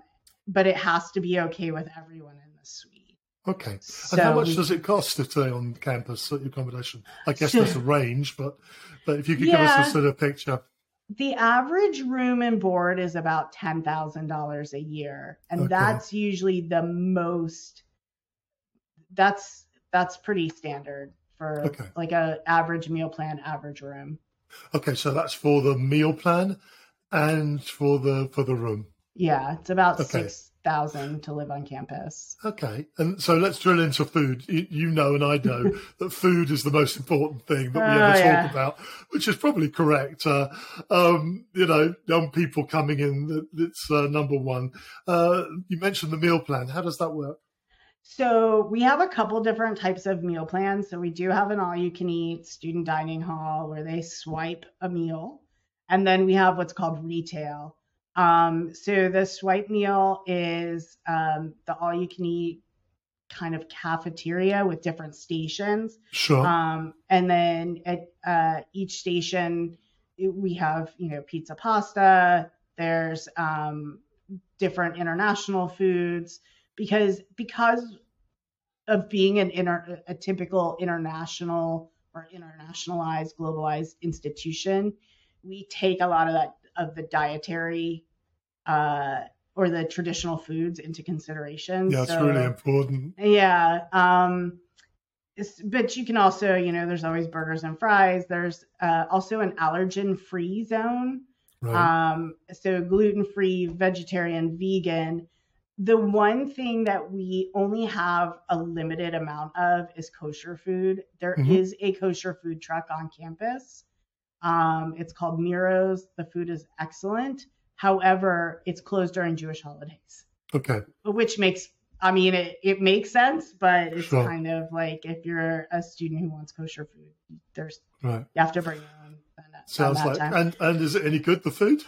but it has to be okay with everyone in the suite. Okay. So and how much does it cost to stay on campus at your accommodation? I guess Sure. there's a range, but but if you could give us a sort of picture. The average room and board is about ten thousand dollars a year, and Okay. that's usually the most. That's that's pretty standard for Okay. like a average meal plan, average room. Okay, so that's for the meal plan and for the for the room. Yeah, it's about Okay. six thousand to live on campus. Okay, and so let's drill into food. You, you know, and I know that food is the most important thing that we Oh, ever yeah. talk about, which is probably correct. Uh, um, you know, young people coming in, it's uh, number one. Uh, you mentioned the meal plan. How does that work? So we have a couple different types of meal plans. So we do have an all-you-can-eat student dining hall where they swipe a meal, and then we have what's called retail. Um, so the swipe meal is um, the all-you-can-eat kind of cafeteria with different stations, Sure. um, and then at uh, each station it- we have you know pizza, pasta. There's um, different international foods because because of being an inter, a typical international or internationalized globalized institution we take a lot of that of the dietary uh, or the traditional foods into consideration yeah, it's So- really important. yeah um it's, but you can also you know there's always burgers and fries there's uh, also an allergen free zone Right. um, so gluten free, vegetarian, vegan. The one thing that we only have a limited amount of is kosher food. There is Mhm. a kosher food truck on campus. Um, it's called Miro's. The food is excellent. However, it's closed during Jewish holidays, okay. which makes I mean it, it makes sense, but it's Sure. kind of like if you're a student who wants kosher food, there's Right. you have to bring your own. that- Sounds like. time. And and is it any good? The food?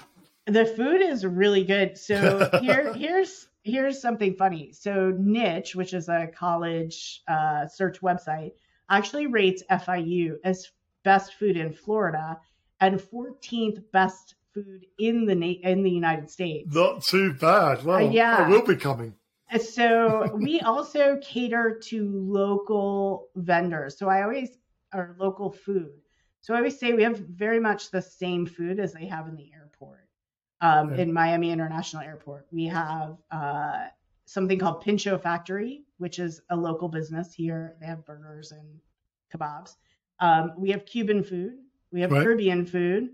The food is really good. So here, here's here's something funny. So Niche, which is a college uh, search website, actually rates FIU as best food in Florida and 14th best food in the na- in the United States. Not too bad. Well, Uh, yeah. I will be coming. So we also cater to local vendors. So I always or local food. So I always say we have very much the same food as they have in the airport. Um. In Miami International Airport, we have uh, something called Pincho Factory, which is a local business here. They have burgers and kebabs. Um, we have Cuban food. We have Right. Caribbean food.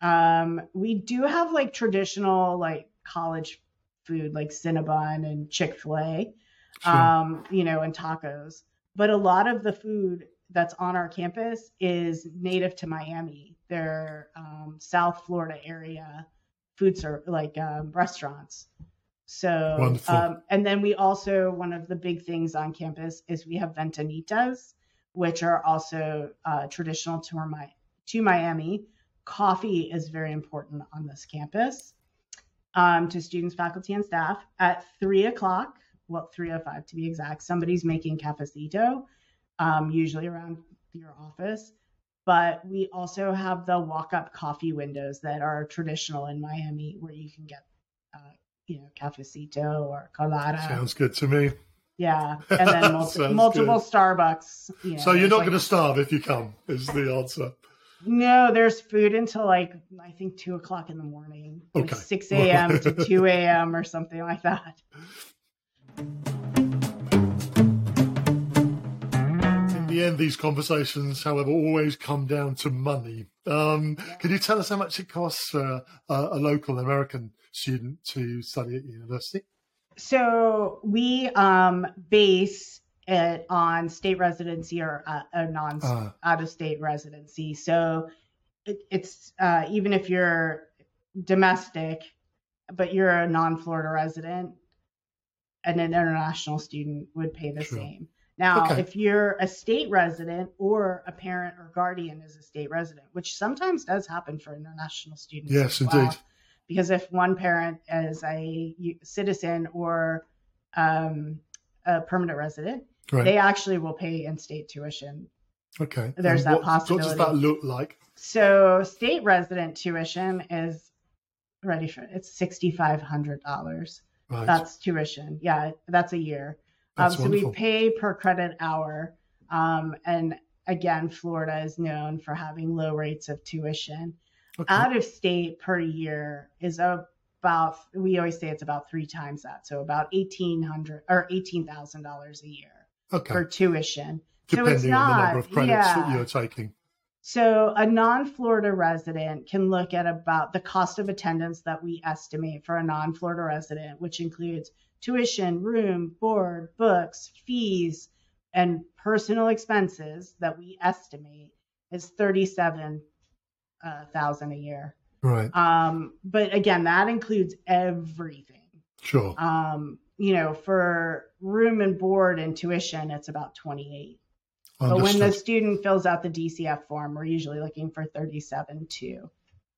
Um, we do have like traditional like college food like Cinnabon and Chick Fil A, Sure. um, you know, and tacos. But a lot of the food that's on our campus is native to Miami. their um, South Florida area food ser- like um, restaurants. So, um, and then we also one of the big things on campus is we have ventanitas, which are also uh, traditional to my to Miami. Coffee is very important on this campus um, to students, faculty, and staff. At three o'clock, well, three o five to be exact, somebody's making cafecito, um, usually around your office. But we also have the walk-up coffee windows that are traditional in Miami, where you can get, uh, you know, cafecito or colada. Sounds good to me. Yeah, and then multi- multiple good. Starbucks. You know, So you're not like- going to starve if you come, is the answer. No, there's food until like I think two o'clock in the morning, like six a.m. to two a.m. or something like that. In the end, these conversations, however, always come down to money. Um, Yeah. Can you tell us how much it costs for a, a local American student to study at university? So we um, base it on state residency or uh, a non Ah. out of state residency. So it, it's uh, even if you're domestic, but you're a non Florida resident, and an international student would pay the Sure. same. Now, Okay. if you're a state resident or a parent or guardian is a state resident, which sometimes does happen for international students. Yes, well, indeed. Because if one parent is a citizen or um, a permanent resident, Right. they actually will pay in-state tuition. okay. there's And that what, What does that look like? So, state resident tuition is ready for it's sixty five hundred dollars. Right. That's tuition. Yeah, that's a year. Um, That's so wonderful. we pay per credit hour. Um, and again, Florida is known for having low rates of tuition. Okay. Out of state per year is about we always say it's about three times that. So about eighteen hundred or eighteen thousand dollars a year okay. for tuition. Depending so it's on the number of credits that you're taking. So a non-Florida resident can look at about the cost of attendance that we estimate for a non-Florida resident, which includes tuition, room, board, books, fees, and personal expenses that we estimate is thirty-seven uh, thousand a year. Right. Um, but again, that includes everything. Sure. Um, you know, for room and board and tuition, it's about twenty-eight. But when the student fills out the DCF form, we're usually looking for 37 too.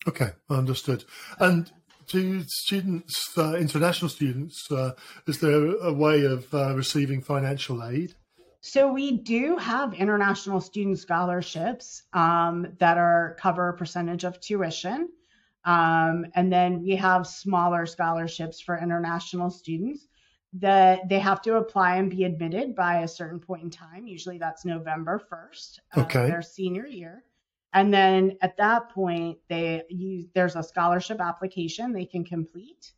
Okay, understood. And to students, uh, international students, uh, is there a way of uh, receiving financial aid? So we do have international student scholarships um, that are cover a percentage of tuition. Um, and then we have smaller scholarships for international students that they have to apply and be admitted by a certain point in time. Usually that's November 1st of Okay. their senior year. And then at that point, they use there's a scholarship application they can complete.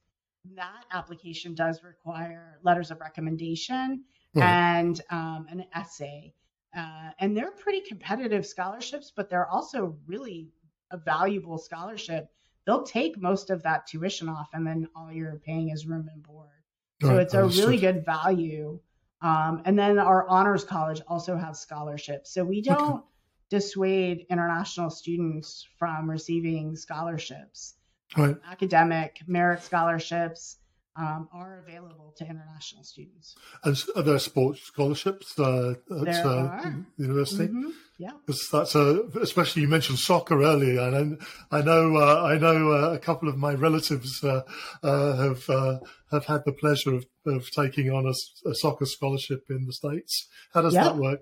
That application does require letters of recommendation Right. and um, an essay. Uh, and they're pretty competitive scholarships, but they're also really a valuable scholarship. They'll take most of that tuition off, and then all you're paying is room and board. So Right, it's a really good value. Um, and then our honors college also has scholarships. So we don't dissuade international students from receiving scholarships. Right. Academic merit scholarships um, are available to international students. And are there sports scholarships uh, at There uh, university? Mhm, Yeah. Because that's a, especially you mentioned soccer earlier, and I I know uh, I know uh, a couple of my relatives uh, uh, have uh, have had the pleasure of, of taking on a soccer scholarship in the states. How does Yeah. that work?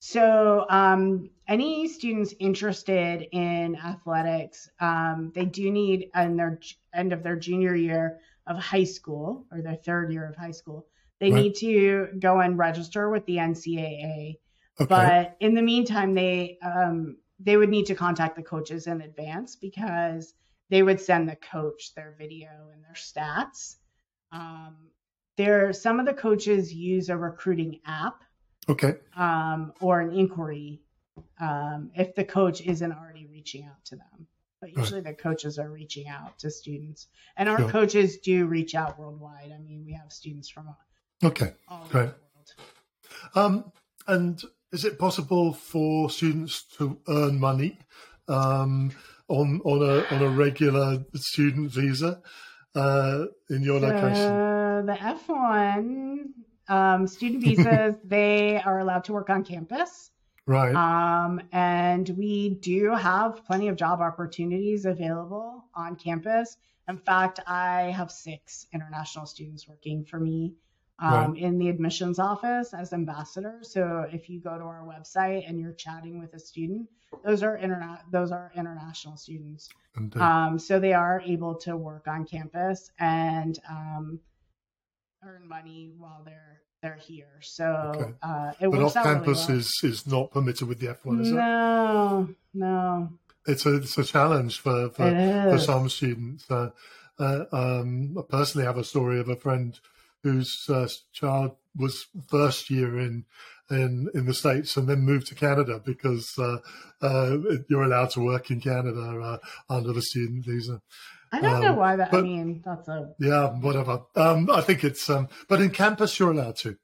So, um, any students interested in athletics, um, they do need in their end of their junior year of high school or their third year of high school, they Right. need to go and register with the NCAA. Okay, But in the meantime, they um, they would need to contact the coaches in advance because they would send the coach their video and their stats. Um, there, some of the coaches use a recruiting app okay, um, or an inquiry um, if the coach isn't already reaching out to them. But usually the coaches are reaching out to students, and our Sure. coaches do reach out worldwide. I mean, we have students from okay. all over Great. the world. Um, and is it possible for students to earn money um, on on a on a regular student visa uh, in your location? the F1 um, student visas, they are allowed to work on campus. Right. Um, and we do have plenty of job opportunities available on campus. In fact, I have six international students working for me um, right. in the admissions office as ambassadors. So if you go to our website and you're chatting with a student, those are interna- those are international students. Um, so they are able to work on campus and um, earn money while they're they're here. So okay. uh, it but works off campus really well. is is not permitted with the F1, is no, it? No, It's a it's a challenge for for, for some students. Uh, uh, um, I personally have a story of a friend whose uh, child was first year in in in the states and then moved to Canada because uh, uh, you're allowed to work in Canada uh, under the student visa. I don't um, know why that. But, I mean, that's a yeah, whatever. Um, I think it's um, but in campus you're allowed to.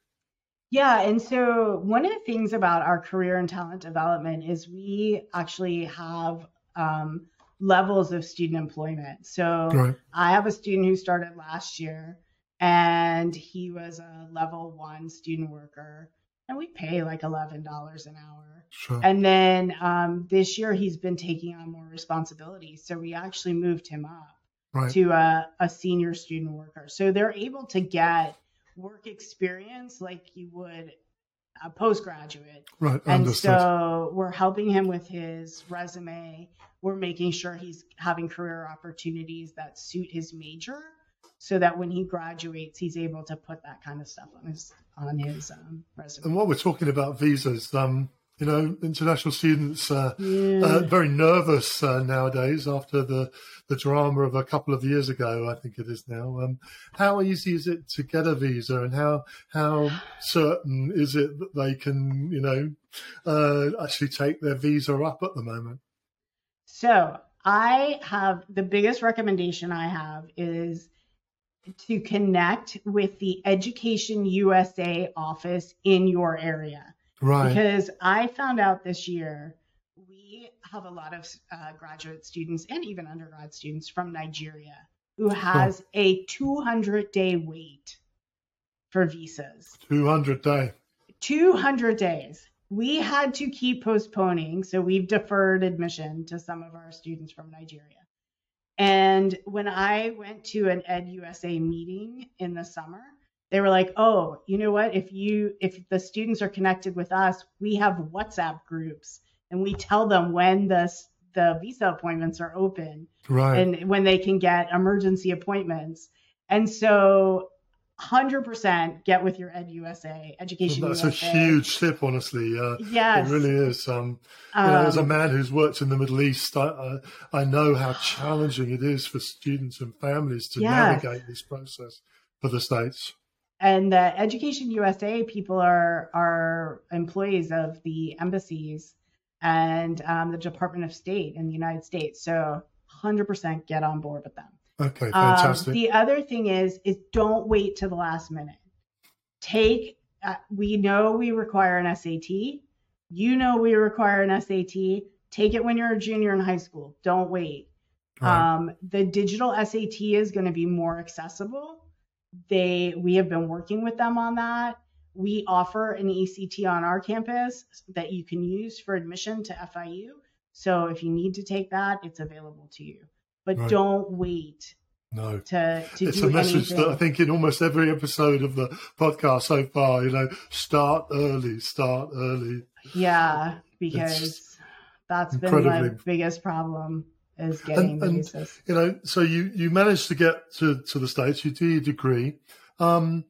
Yeah, and so one of the things about our career and talent development is we actually have um, levels of student employment. So right. I have a student who started last year, and he was a level one student worker, and we pay like eleven dollars an hour. Sure. And then um, this year he's been taking on more responsibility, so we actually moved him up right. to a, a senior student worker. So they're able to get work experience like you would a postgraduate. Right. And so we're helping him with his resume. We're making sure he's having career opportunities that suit his major so that when he graduates he's able to put that kind of stuff on his on his um, resume. And what we're talking about visas, um, you know, international students uh, yeah. uh, very nervous uh, nowadays after the the drama of a couple of years ago. I think it is now. Um, how easy is it to get a visa, and how how certain is it that they can, you know, uh, actually take their visa up at the moment? So I have the biggest recommendation I have is to connect with the Education USA office in your area Right. Because I found out this year we have a lot of uh, graduate students and even undergrad students from Nigeria who has oh. a 200 day wait for visas. 200 day. 200 days. We had to keep postponing, so we've deferred admission to some of our students from Nigeria. And when I went to an EdUSA meeting in the summer, they were like, "Oh, you know what? If you if the students are connected with us, we have WhatsApp groups and we tell them when the the visa appointments are open right. and when they can get emergency appointments." And so 100% get with your Ed USA education. Well, that's USA. a huge tip, honestly. Uh, yes, it really is. Um, um, know, as a um, man who's worked in the Middle East, I, I, I, know how challenging it is for students and families to navigate this process for the states and the Education USA people are are employees of the embassies and um, the Department of State in the United States. So 100% get on board with them. Okay, um, fantastic. Um, the other thing is is don't wait to the last minute. Take uh, we know we require an SAT. You know we require an SAT. Take it when you're a junior in high school. Don't wait. Right. Um, the digital SAT is going to be more accessible they we have been working with them on that. We offer an ACT on our campus that you can use for admission to FIU. So if you need to take that, it's available to you. But right. don't wait no. To, to it's a message anything. that I think in almost every episode of the podcast so far, you know, start early, start early. Yeah, because that's been my biggest problem is getting and, visas. you know, so you you managed to get to to the states. You do your degree. Um,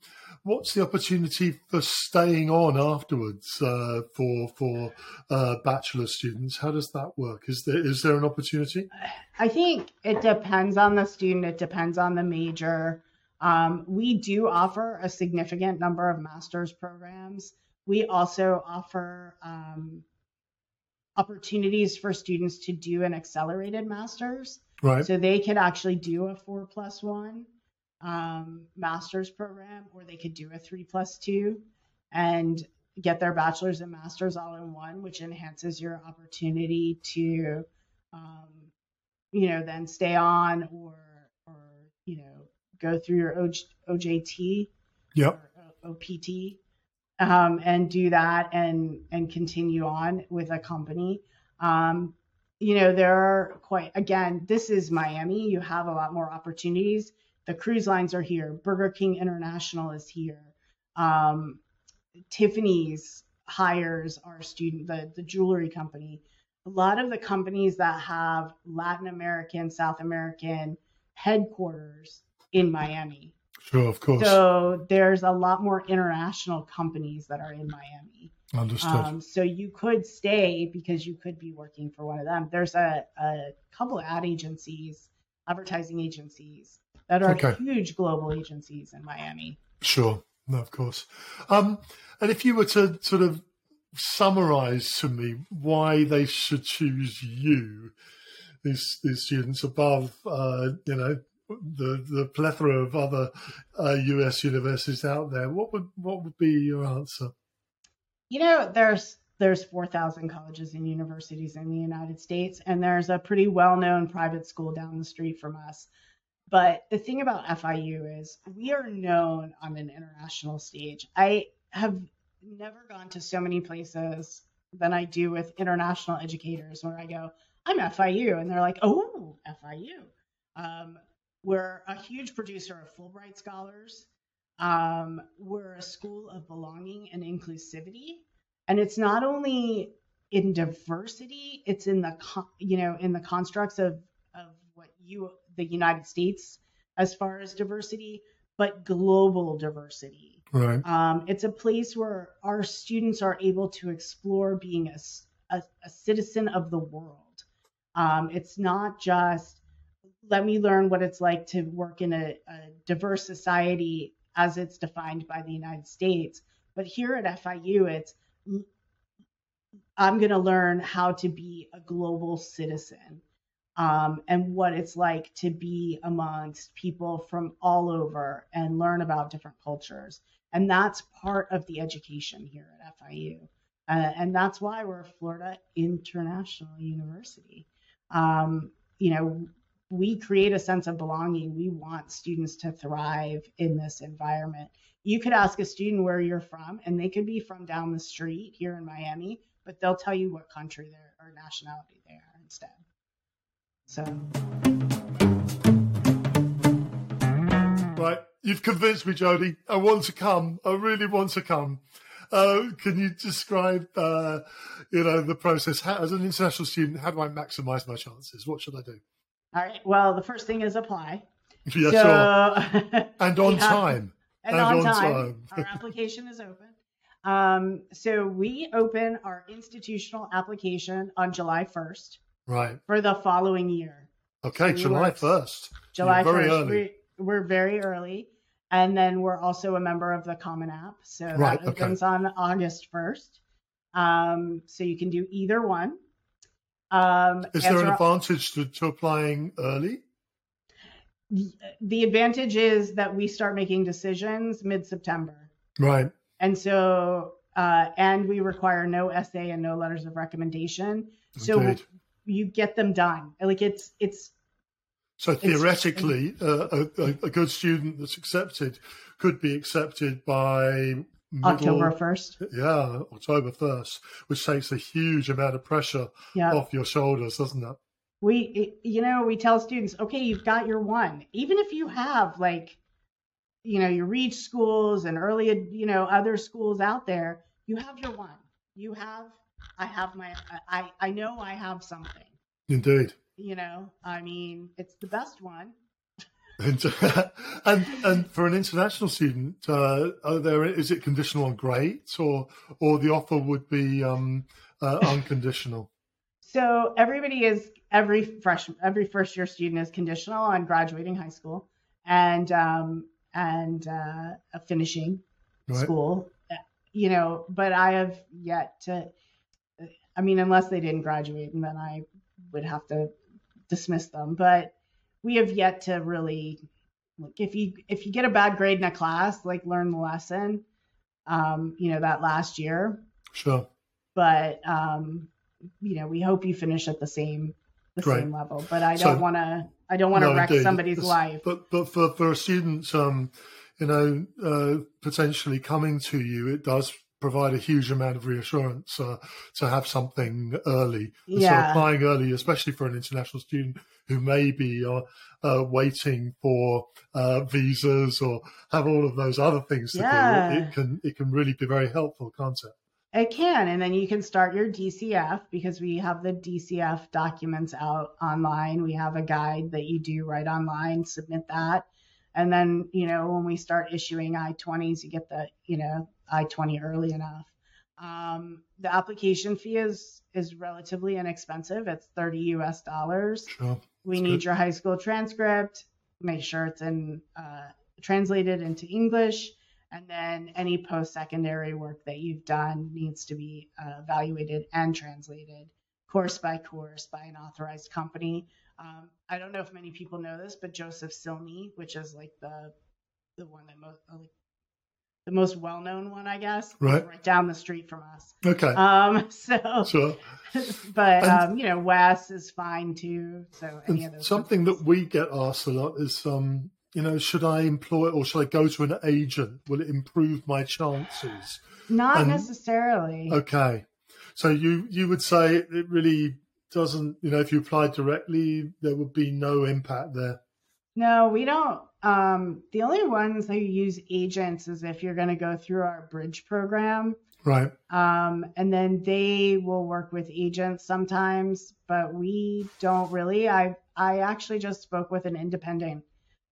what's the opportunity for staying on afterwards uh, for for uh, bachelor students? How does that work? Is there is there an opportunity? I think it depends on the student. It depends on the major. Um, we do offer a significant number of master's programs. We also offer um, opportunities for students to do an accelerated master's. Right. So they could actually do a four plus one um, master's program, or they could do a three plus two and get their bachelor's and master's all in one, which enhances your opportunity to um, you know, then stay on or or you know go through your OJT yep. or OPT um, and do that and and continue on with a company. Um, you know, there are quite again, this is Miami. You have a lot more opportunities. The cruise lines are here. Burger King International is here. Um, Tiffany's hires our student, the, the jewelry company. A lot of the companies that have Latin American, South American headquarters in Miami. Sure, of course. So there's a lot more international companies that are in Miami. Understood. Um, so you could stay because you could be working for one of them. There's a, a couple of ad agencies, advertising agencies that are okay. huge global agencies in Miami. Sure. No, of course. Um, and if you were to sort of summarize to me why they should choose you, these these students above, uh, you know, the the plethora of other uh, U.S. universities out there, what would what would be your answer? You know, there's there's 4,000 colleges and universities in the United States, and there's a pretty well-known private school down the street from us but the thing about FIU is we are known on an international stage. I have never gone to so many places than I do with international educators where I go, I'm FIU. And they're like, oh, FIU. Um, we're a huge producer of Fulbright scholars. Um, we're a school of belonging and inclusivity. And it's not only in diversity, it's in the, you know, in the constructs of, of what you the United States as far as diversity, but global diversity. Right. Um, it's a place where our students are able to explore being a, a, a citizen of the world. Um, it's not just let me learn what it's like to work in a, a diverse society as it's defined by the United States. But here at FIU, it's I'm going to learn how to be a global citizen um, and what it's like to be amongst people from all over and learn about different cultures. And that's part of the education here at FIU. Uh, and that's why we're Florida International University. Um, you know, we create a sense of belonging. We want students to thrive in this environment. You could ask a student where you're from, and they could be from down the street here in Miami, but they'll tell you what country they're or nationality they are instead. So. Right, you've convinced me, Jody. I want to come. I really want to come. Uh, can you describe, uh, you know, the process how, as an international student? How do I maximise my chances? What should I do? All right. Well, the first thing is apply. Yeah, so, sure. And on time. And, and on, on, time. time. our application is open. Um, so we open our institutional application on July 1st. Right. For the following year. Okay, so July 1st. July very 1st. Early. We, we're very early. And then we're also a member of the Common App. So right, that opens okay. on August 1st. Um, so you can do either one. Um, Is there an advantage to, to applying early? The advantage is that we start making decisions mid September. Right. And so, uh, and we require no essay and no letters of recommendation. So you get them done. Like it's it's. So theoretically, uh, a, a, good student that's accepted could be accepted by middle, October first. Yeah, October first, which takes a huge amount of pressure yeah. off your shoulders, doesn't it? We, you know, we tell students, okay, you've got your one. Even if you have like, you know, your Reach schools and early, you know, other schools out there, you have your one. You have I have my I I know I have something. Indeed. You know, I mean, it's the best one. And, and and for an international student, uh, are there is it conditional on grades or or the offer would be um, uh, unconditional? So everybody is every fresh every first year student is conditional on graduating high school and um, and uh, finishing right. school. You know, but I have yet to I mean, unless they didn't graduate, and then I would have to dismiss them. But we have yet to really, like, if you if you get a bad grade in a class, like learn the lesson. Um, you know that last year. Sure. But um, you know, we hope you finish at the same the Great. same level. But I don't want to. I don't want to No, wreck indeed. somebody's It's- life. But but for for a student, um, you know, uh, potentially coming to you, it does provide a huge amount of reassurance uh, to have something early. And So Yeah. applying early, especially for an international student who may be uh, uh, waiting for uh, visas or have all of those other things to Yeah. do, it can it can really be very helpful, can't it? It can, and then you can start your DCF because we have the DCF documents out online. We have a guide that you do right online, submit that. And then, you know, when we start issuing I 20s, you get the, you know, I 20 early enough. Um, the application fee is is relatively inexpensive. It's 30 US dollars. Sure. We That's need good. your high school transcript. Make sure it's in uh, translated into English, and then any post-secondary work that you've done needs to be uh, evaluated and translated, course by course, by an authorized company. Um, I don't know if many people know this, but Josef Silny, which is like the the one that most like the most well-known one, I guess, Right. right down the street from us. Okay. Um, so sure. but And- um, you know, WES is fine too. So any of And those something that we get asked a lot is, um, you know, should I employ or should I go to an agent? Will it improve my chances? not and- necessarily. Okay, so you you would say it really doesn't. You know, if you applied directly, there would be no impact there. No, we don't. Um, the only ones who use agents is if you're going to go through our bridge program. Right. Um, and then they will work with agents sometimes, but we don't really. I I actually just spoke with an independent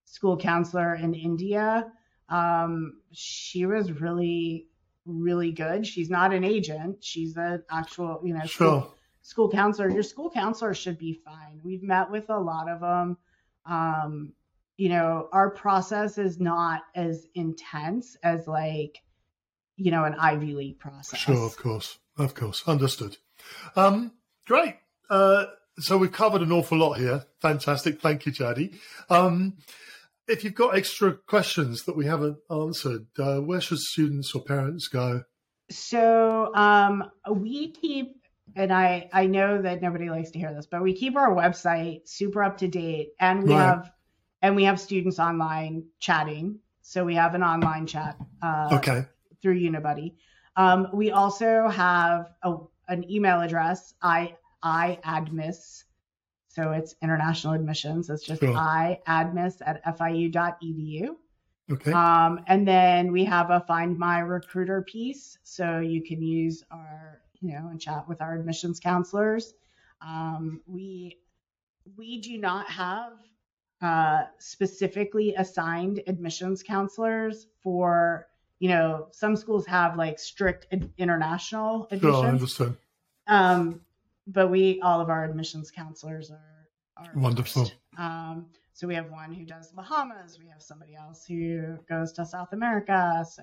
school counselor in India. Um, she was really really good. She's not an agent. She's an actual, you know, school, Sure. school counselor. Your school counselor should be fine. We've met with a lot of them. Um, you know, our process is not as intense as like, you know, an Ivy League process. Sure. Of course. Of course. Understood. Um, great. Uh, so we've covered an awful lot here. Fantastic. Thank you, Jody. Um, if you've got extra questions that we haven't answered, uh, where should students or parents go? So um, we keep, and I I know that nobody likes to hear this, but we keep our website super up to date, and we Right. have and we have students online chatting. So we have an online chat uh, Okay. through Unibuddy. Um, we also have a, an email address, I I admis. So it's international admissions. It's just Sure. I admis at fiu.edu. Okay. Um, and then we have a Find My Recruiter piece, so you can use our, you know, and chat with our admissions counselors. Um, we we do not have uh, specifically assigned admissions counselors for, you know, some schools have like strict ad- international sure. I admissions, understand. um, but we all of our admissions counselors are are Wonderful. Um, so we have one who does Bahamas. We have somebody else who goes to South America. So,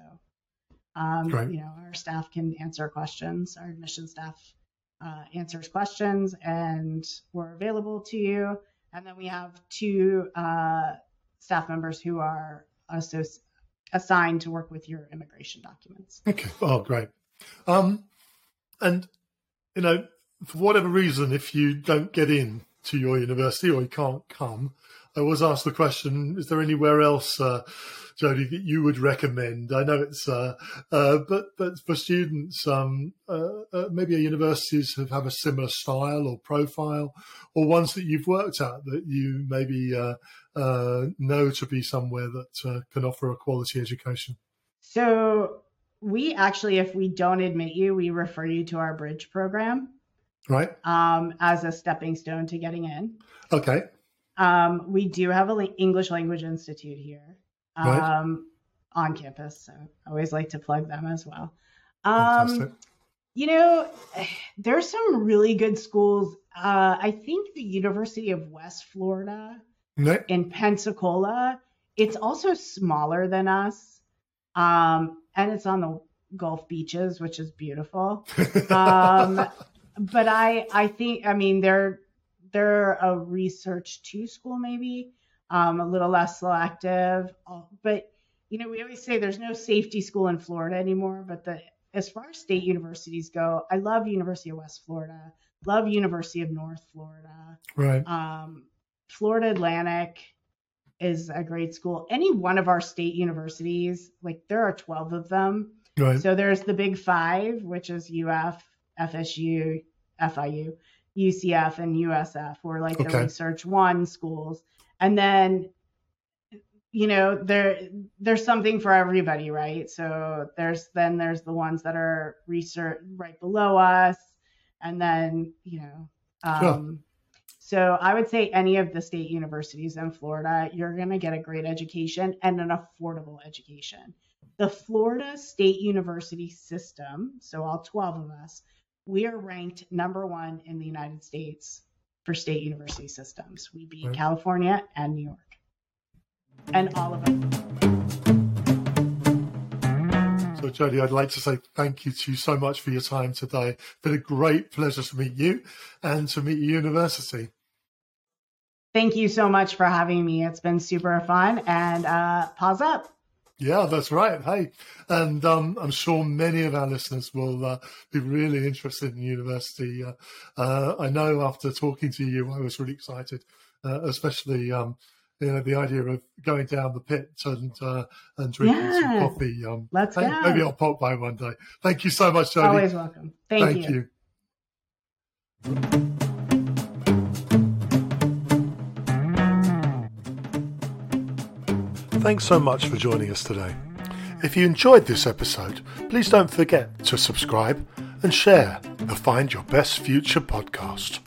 um, Great. you know, our staff can answer questions. Our admission staff uh, answers questions, and we're available to you. And then we have two uh, staff members who are associ- assigned to work with your immigration documents. Okay. Oh, great. Um, and you know, for whatever reason, if you don't get in to your university or you can't come, I was asked the question: Is there anywhere else, uh, Jody, that you would recommend? I know it's, uh, uh, but but for students, um, uh, uh, maybe universities have, have a similar style or profile, or ones that you've worked at that you maybe uh, uh, know to be somewhere that uh, can offer a quality education. So we actually, if we don't admit you, we refer you to our bridge program Right. um, as a stepping stone to getting in. Okay. Um, we do have a la- English Language Institute here Right. um, on campus, so I always like to plug them as well. Um, you know, there's some really good schools. Uh, I think the University of West Florida Ne- in Pensacola, it's also smaller than us, um, and it's on the Gulf beaches, which is beautiful. Um, but I I think I mean they're they're a research two school maybe um, a little less selective but you know we always say there's no safety school in Florida anymore but the as far as state universities go I love University of West Florida love University of North Florida. Right. Um, Florida Atlantic is a great school. Any one of our state universities, like there are 12 of them. Right. So there's the big five, which is UF, FSU, FIU, UCF, and USF, or like the Research One schools. And then, you know, there there's something for everybody, right? So there's then there's the ones that are research right below us, and then you know, Sure. um, so I would say any of the state universities in Florida, you're going to get a great education and an affordable education. The Florida State University system, so all 12 of us, we are ranked number one in the United States for state university systems. We beat Right. California and New York. And all of them. So, Jody, I'd like to say thank you to you so much for your time today. It's been a great pleasure to meet you and to meet your university. Thank you so much for having me. It's been super fun. And uh, Paws up. Yeah, that's right. Hey, and um, I'm sure many of our listeners will uh, be really interested in university. Uh, uh, I know after talking to you, I was really excited, uh, especially um, you know the idea of going down the pit and uh, and drinking some coffee. Um, Let's hey, go. maybe I'll pop by one day. Thank you so much, Jody. Always welcome. Thank, Thank you. you. Thanks so much for joining us today. If you enjoyed this episode, please don't forget to subscribe and share the Find Your Best Future podcast.